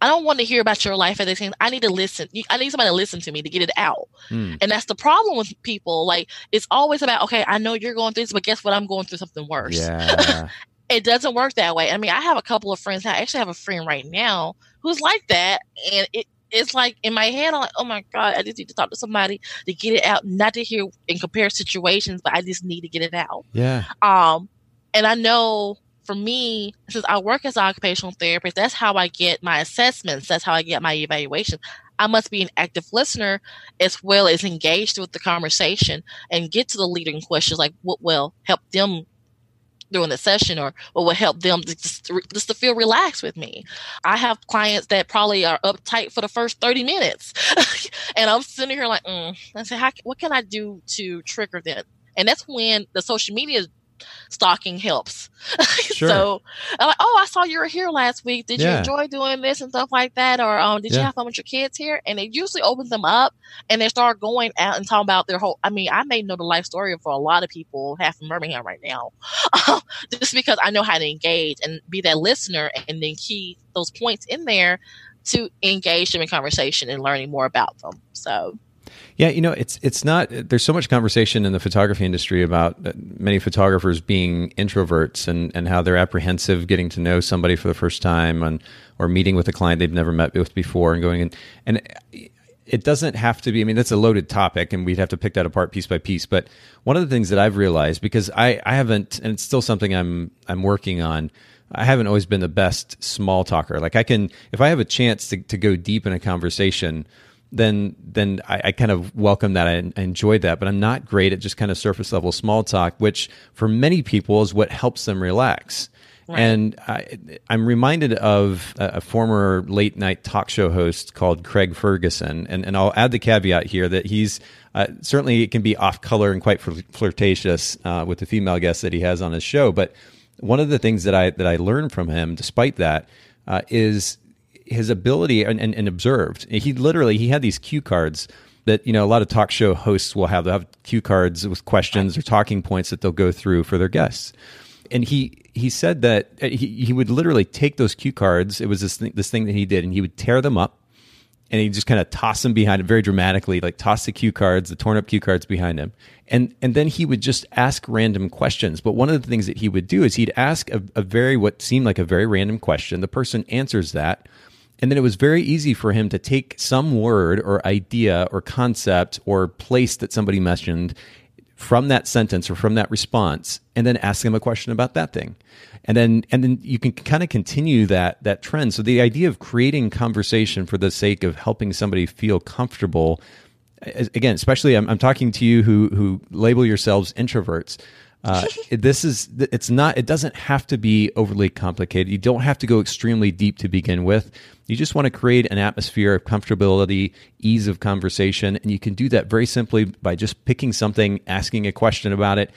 I don't want to hear about your life at the same. I need to listen. I need somebody to listen to me to get it out. Mm. And that's the problem with people. Like it's always about, okay, I know you're going through this, but guess what? I'm going through something worse. Yeah. *laughs* it doesn't work that way. I mean, I have a couple of friends. I actually have a friend right now who's like that, and it it's like in my head, I'm like, oh my god, I just need to talk to somebody to get it out, not to hear and compare situations, but I just need to get it out. Yeah. Um, and I know for me, since I work as an occupational therapist, that's how I get my assessments. That's how I get my evaluation. I must be an active listener as well as engaged with the conversation and get to the leading questions like what will help them during the session or what will help them just, just to feel relaxed with me. I have clients that probably are uptight for the first 30 minutes. *laughs* and I'm sitting here like, mm. I say, what can I do to trigger them? And that's when the social media stalking helps. *laughs* Sure. so I'm like, oh, I saw you were here last week. Did yeah. you enjoy doing this and stuff like that? Or um, did yeah. you have fun with your kids here? And it usually opens them up and they start going out and talking about their whole. I mean, I may know the life story for a lot of people half in Birmingham right now, *laughs* just because I know how to engage and be that listener and then key those points in there to engage them in conversation and learning more about them. So yeah, you know, it's it's not. There's so much conversation in the photography industry about uh, many photographers being introverts and and how they're apprehensive getting to know somebody for the first time and or meeting with a client they've never met with before and going in and it doesn't have to be. I mean, that's a loaded topic, and we'd have to pick that apart piece by piece. But one of the things that I've realized because I I haven't, and it's still something I'm I'm working on. I haven't always been the best small talker. Like I can, if I have a chance to, to go deep in a conversation, then then I, I, kind of welcome that. I, I enjoyed that, but I'm not great at just kind of surface level small talk, which for many people is what helps them relax. Right. And I, am reminded of a, a, former late night talk show host called Craig Ferguson, and and I'll add the caveat here that he's uh, certainly it can be off color and quite flirtatious uh, with the female guests that he has on his show. But one of the things that I that I learned from him, despite that, uh, is his ability and, and, and observed. He literally he had these cue cards that you know a lot of talk show hosts will have. They'll have cue cards with questions or talking points that they'll go through for their guests. And he he said that uh, he, he would literally take those cue cards. It was this thing, this thing that he did, and he would tear them up, and he just kind of toss them behind him very dramatically, like toss the cue cards, the torn up cue cards behind him, and and then he would just ask random questions. But one of the things that he would do is he'd ask a, a very what seemed like a very random question. The person answers that and then it was very easy for him to take some word or idea or concept or place that somebody mentioned from that sentence or from that response and then ask them a question about that thing. And then and then you can kind of continue that that trend. So the idea of creating conversation for the sake of helping somebody feel comfortable again especially i'm, I'm talking to you who who label yourselves introverts uh, this is it's not it doesn't have to be overly complicated you don't have to go extremely deep to begin with you just want to create an atmosphere of comfortability, ease of conversation, and you can do that very simply by just picking something, asking a question about it,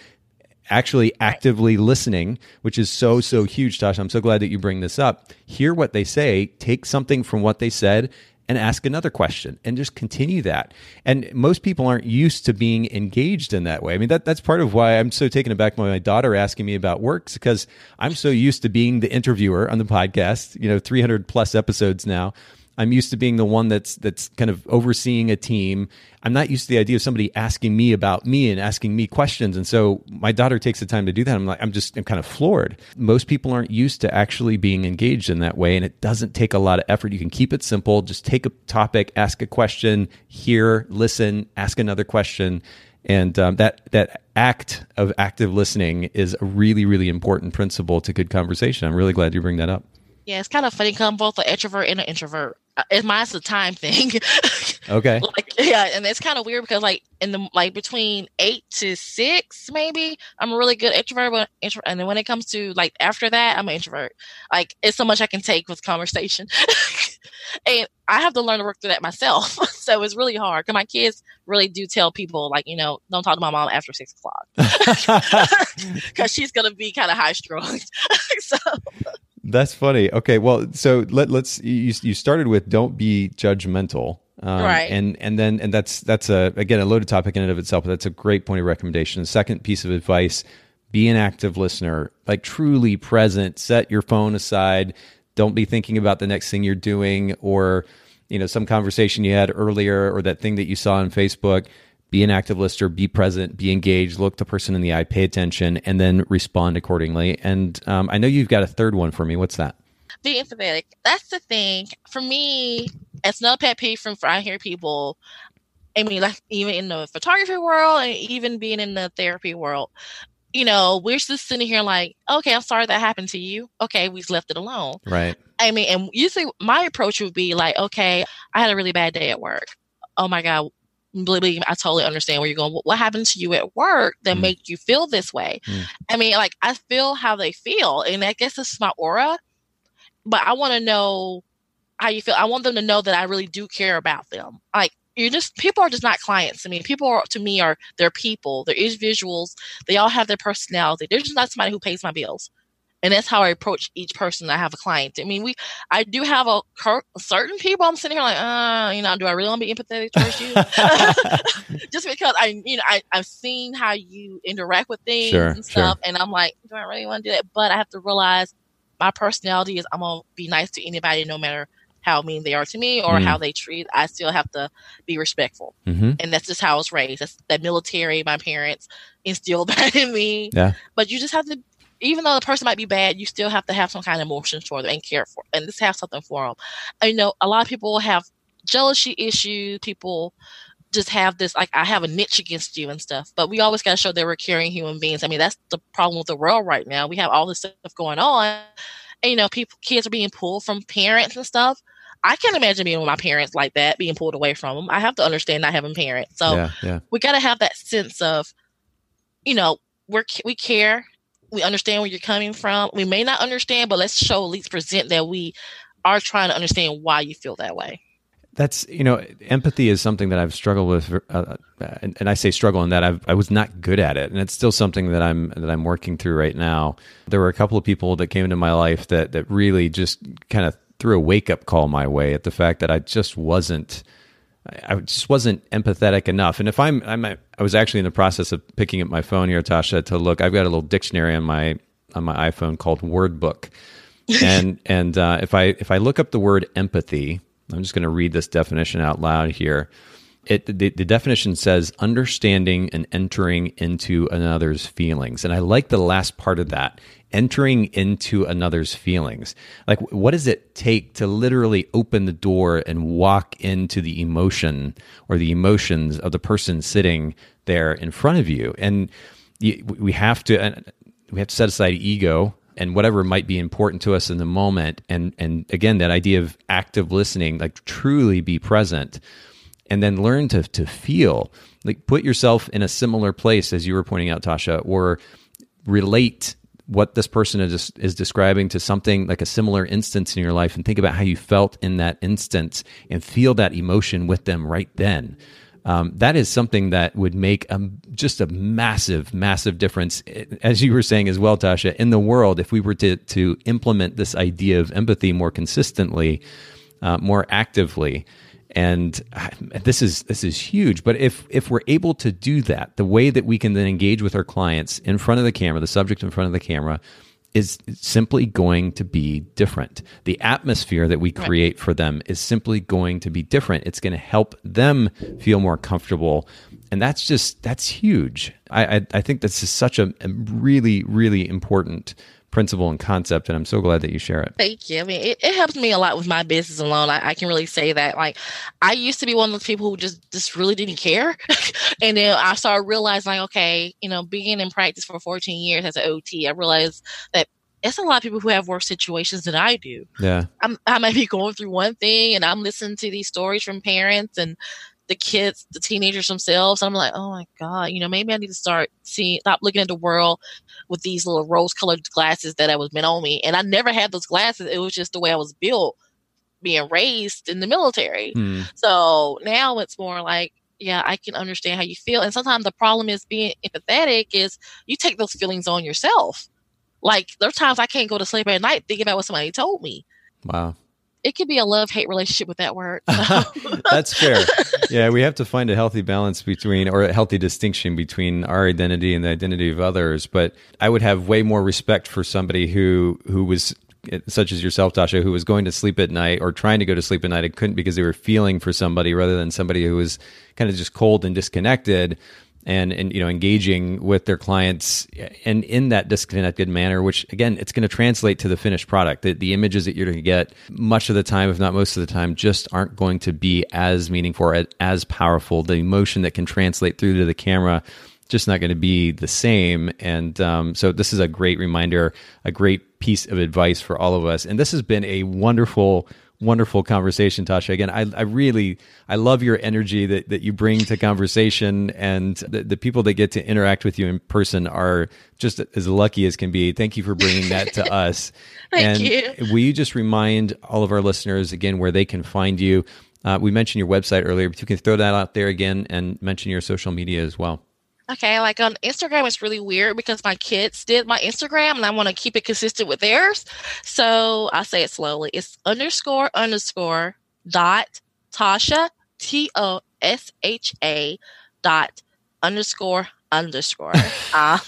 actually actively listening, which is so, so huge, Tosha. I'm so glad that you bring this up. Hear what they say, take something from what they said, and ask another question and just continue that. And most people aren't used to being engaged in that way. I mean, that, that's part of why I'm so taken aback by my daughter asking me about works because I'm so used to being the interviewer on the podcast, you know, 300 plus episodes now. I'm used to being the one that's that's kind of overseeing a team. I'm not used to the idea of somebody asking me about me and asking me questions. And so my daughter takes the time to do that. I'm like, I'm just I'm kind of floored. Most people aren't used to actually being engaged in that way, and it doesn't take a lot of effort. You can keep it simple. Just take a topic, ask a question, hear, listen, ask another question, and um, that that act of active listening is a really really important principle to good conversation. I'm really glad you bring that up. Yeah, it's kind of funny. Come both an extrovert and an introvert. Uh, it's mine's a time thing. *laughs* okay. Like yeah, and it's kind of weird because like in the like between eight to six, maybe I'm a really good extrovert, but intro- and then when it comes to like after that, I'm an introvert. Like it's so much I can take with conversation, *laughs* and I have to learn to work through that myself. *laughs* so it's really hard because my kids really do tell people like you know don't talk to my mom after six o'clock because she's gonna be kind of high strung. so that's funny. Okay, well, so let, let's you, you started with don't be judgmental. Um, right. And and then and that's that's a again a loaded topic in and of itself, but that's a great point of recommendation. The second piece of advice, be an active listener, like truly present. Set your phone aside. Don't be thinking about the next thing you're doing or you know some conversation you had earlier or that thing that you saw on Facebook be an active listener, be present, be engaged, look the person in the eye, pay attention, and then respond accordingly. And um, I know you've got a third one for me. What's that? Be empathetic. That's the thing. For me, it's not a pet peeve from I hear people. I mean, like even in the photography world and even being in the therapy world, you know, we're just sitting here like, okay, I'm sorry that happened to you. Okay, we've left it alone. Right. I mean, and usually my approach would be like, okay, I had a really bad day at work. Oh my God, believe I totally understand where you're going. What happened to you at work that mm. made you feel this way? Mm. I mean, like I feel how they feel, and I guess it's my aura. But I want to know how you feel. I want them to know that I really do care about them. Like you're just people are just not clients to me. People are, to me are they're people. They're individuals. They all have their personality. They're just not somebody who pays my bills and that's how I approach each person I have a client. I mean, we, I do have a certain people. I'm sitting here like, uh, you know, do I really want to be empathetic towards you? *laughs* *laughs* Just because I, you know, I, I've seen how you interact with things sure, and stuff, sure. and I'm like, do I really want to do that? But I have to realize my personality is I'm gonna be nice to anybody, no matter how mean they are to me or mm. how they treat. I still have to be respectful, mm-hmm. and that's just how I was raised. That's that military. My parents instilled *laughs* that in me. Yeah. But you just have to even though the person might be bad, you still have to have some kind of emotions for them and care for them, and just have something for them. I know a lot of people have jealousy issues. People just have this like I have a niche against you and stuff. But we always got to show that we're caring human beings. I mean, that's the problem with the world right now. We have all this stuff going on, and you know, people kids are being pulled from parents and stuff. I can't imagine being with my parents like that, being pulled away from them. I have to understand not having parents. So yeah, yeah. we got to have that sense of, you know, we're we care we understand where you're coming from. We may not understand, but let's show at least present that we are trying to understand why you feel that way. That's you know, empathy is something that I've struggled with, uh, uh, and, and, I say struggle in that I've, I was not good at it, and it's still something that I'm that I'm working through right now. There were a couple of people that came into my life that that really just kind of threw a wake up call my way at the fact that I just wasn't I just wasn't empathetic enough. And if I'm, I'm, I was actually in the process of picking up my phone here, Tosha, to look. I've got a little dictionary on my on my iPhone called Word Book, *laughs* and and uh, if I if I look up the word empathy, I'm just going to read this definition out loud here. It the, the definition says understanding and entering into another's feelings, and I like the last part of that entering into another's feelings. Like, what does it take to literally open the door and walk into the emotion or the emotions of the person sitting there in front of you? And we have to we have to set aside ego and whatever might be important to us in the moment and and again that idea of active listening like truly be present and then learn to to feel like put yourself in a similar place as you were pointing out Tosha or relate what this person is, is describing to something like a similar instance in your life and think about how you felt in that instance and feel that emotion with them right then. Um, that is something that would make a, just a massive, massive difference, as you were saying as well, Tosha, in the world. If we were to to implement this idea of empathy more consistently, uh, more actively, and this is this is huge. But if if we're able to do that, the way that we can then engage with our clients in front of the camera, the subject in front of the camera, is simply going to be different. The atmosphere that we create for them is simply going to be different. It's going to help them feel more comfortable. And that's just, that's huge. I, I, I think this is such a, a really, really important principle and concept and i'm so glad that you share it thank you i mean it, it helps me a lot with my business alone I, I, can really say that like i used to be one of those people who just just really didn't care *laughs* and then i started realizing like okay you know being in practice for 14 years as an ot i realized that it's a lot of people who have worse situations than I do. Yeah. I'm, I might be going through one thing and I'm listening to these stories from parents and the kids, the teenagers themselves. I'm like, oh my God, you know, maybe I need to start seeing, stop looking at the world with these little rose colored glasses that I was meant on me. And I never had those glasses. It was just the way I was built being raised in the military. Hmm. So now it's more like, yeah, I can understand how you feel. And sometimes the problem is being empathetic is you take those feelings on yourself. Like there are times I can't go to sleep at night thinking about what somebody told me. Wow it could be a love hate relationship with that word. *laughs* *laughs* That's fair. *laughs* Yeah, we have to find a healthy balance between, or a healthy distinction between our identity and the identity of others. But I would have way more respect for somebody who who was such as yourself, Tosha, who was going to sleep at night or trying to go to sleep at night and couldn't because they were feeling for somebody rather than somebody who was kind of just cold and disconnected and and you know engaging with their clients and in that disconnected manner which again it's going to translate to the finished product. The, the images that you're going to get much of the time if not most of the time just aren't going to be as meaningful as powerful. The emotion that can translate through to the camera just not going to be the same. And um, so this is a great reminder a great piece of advice for all of us. And this has been a wonderful wonderful conversation, Tosha. Again, I, I really, I love your energy that, that you bring to conversation and the, the people that get to interact with you in person are just as lucky as can be. Thank you for bringing that to *laughs* us. Thank and you. will you just remind all of our listeners again where they can find you? Uh, we mentioned your website earlier, but you can throw that out there again and mention your social media as well. Okay, like on Instagram, it's really weird because my kids did my Instagram and I want to keep it consistent with theirs. So I say it slowly. It's underscore underscore dot Tosha T O S H A dot underscore underscore. *laughs* Uh,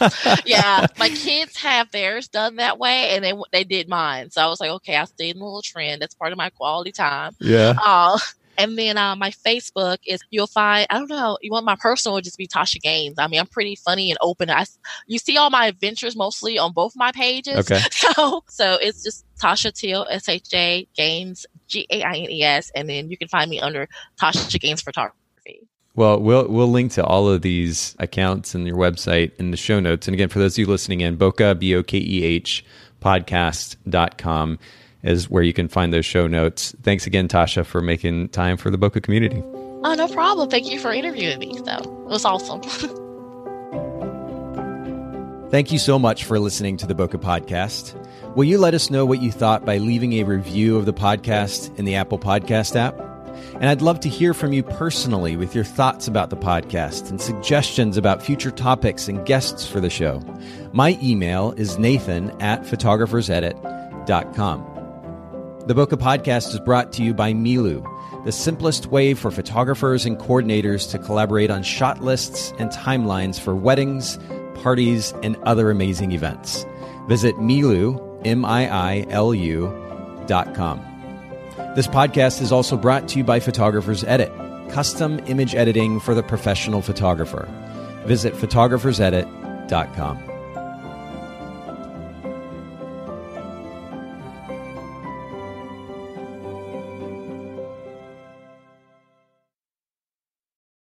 yeah, my kids have theirs done that way, and they they did mine. So I was like, okay, I stayed in a little trend. That's part of my quality time. Yeah. Uh, and then uh, my Facebook is you'll find I don't know you want my personal would just be Tosha Gaines. I mean I'm pretty funny and open. I you see all my adventures mostly on both my pages. Okay. *laughs* So so it's just Tosha Teal S H A Gaines G A I N E S, and then you can find me under Tosha Gaines Photography. Well, we'll we'll link to all of these accounts and your website in the show notes. And again, for those of you listening in, Bokeh B O K E H podcast.com is where you can find those show notes. Thanks again, Tosha, for making time for the Bokeh community. Oh, no problem. Thank you for interviewing me. So it was awesome. *laughs* Thank you so much for listening to the Bokeh podcast. Will you let us know what you thought by leaving a review of the podcast in the Apple Podcast app? And I'd love to hear from you personally with your thoughts about the podcast and suggestions about future topics and guests for the show. My email is nathan at photographersedit.com. The Bokeh Podcast is brought to you by Miilu, the simplest way for photographers and coordinators to collaborate on shot lists and timelines for weddings, parties, and other amazing events. Visit Miilu, M I I L U, dot com. This podcast is also brought to you by Photographers Edit, custom image editing for the professional photographer. Visit photographersedit.com.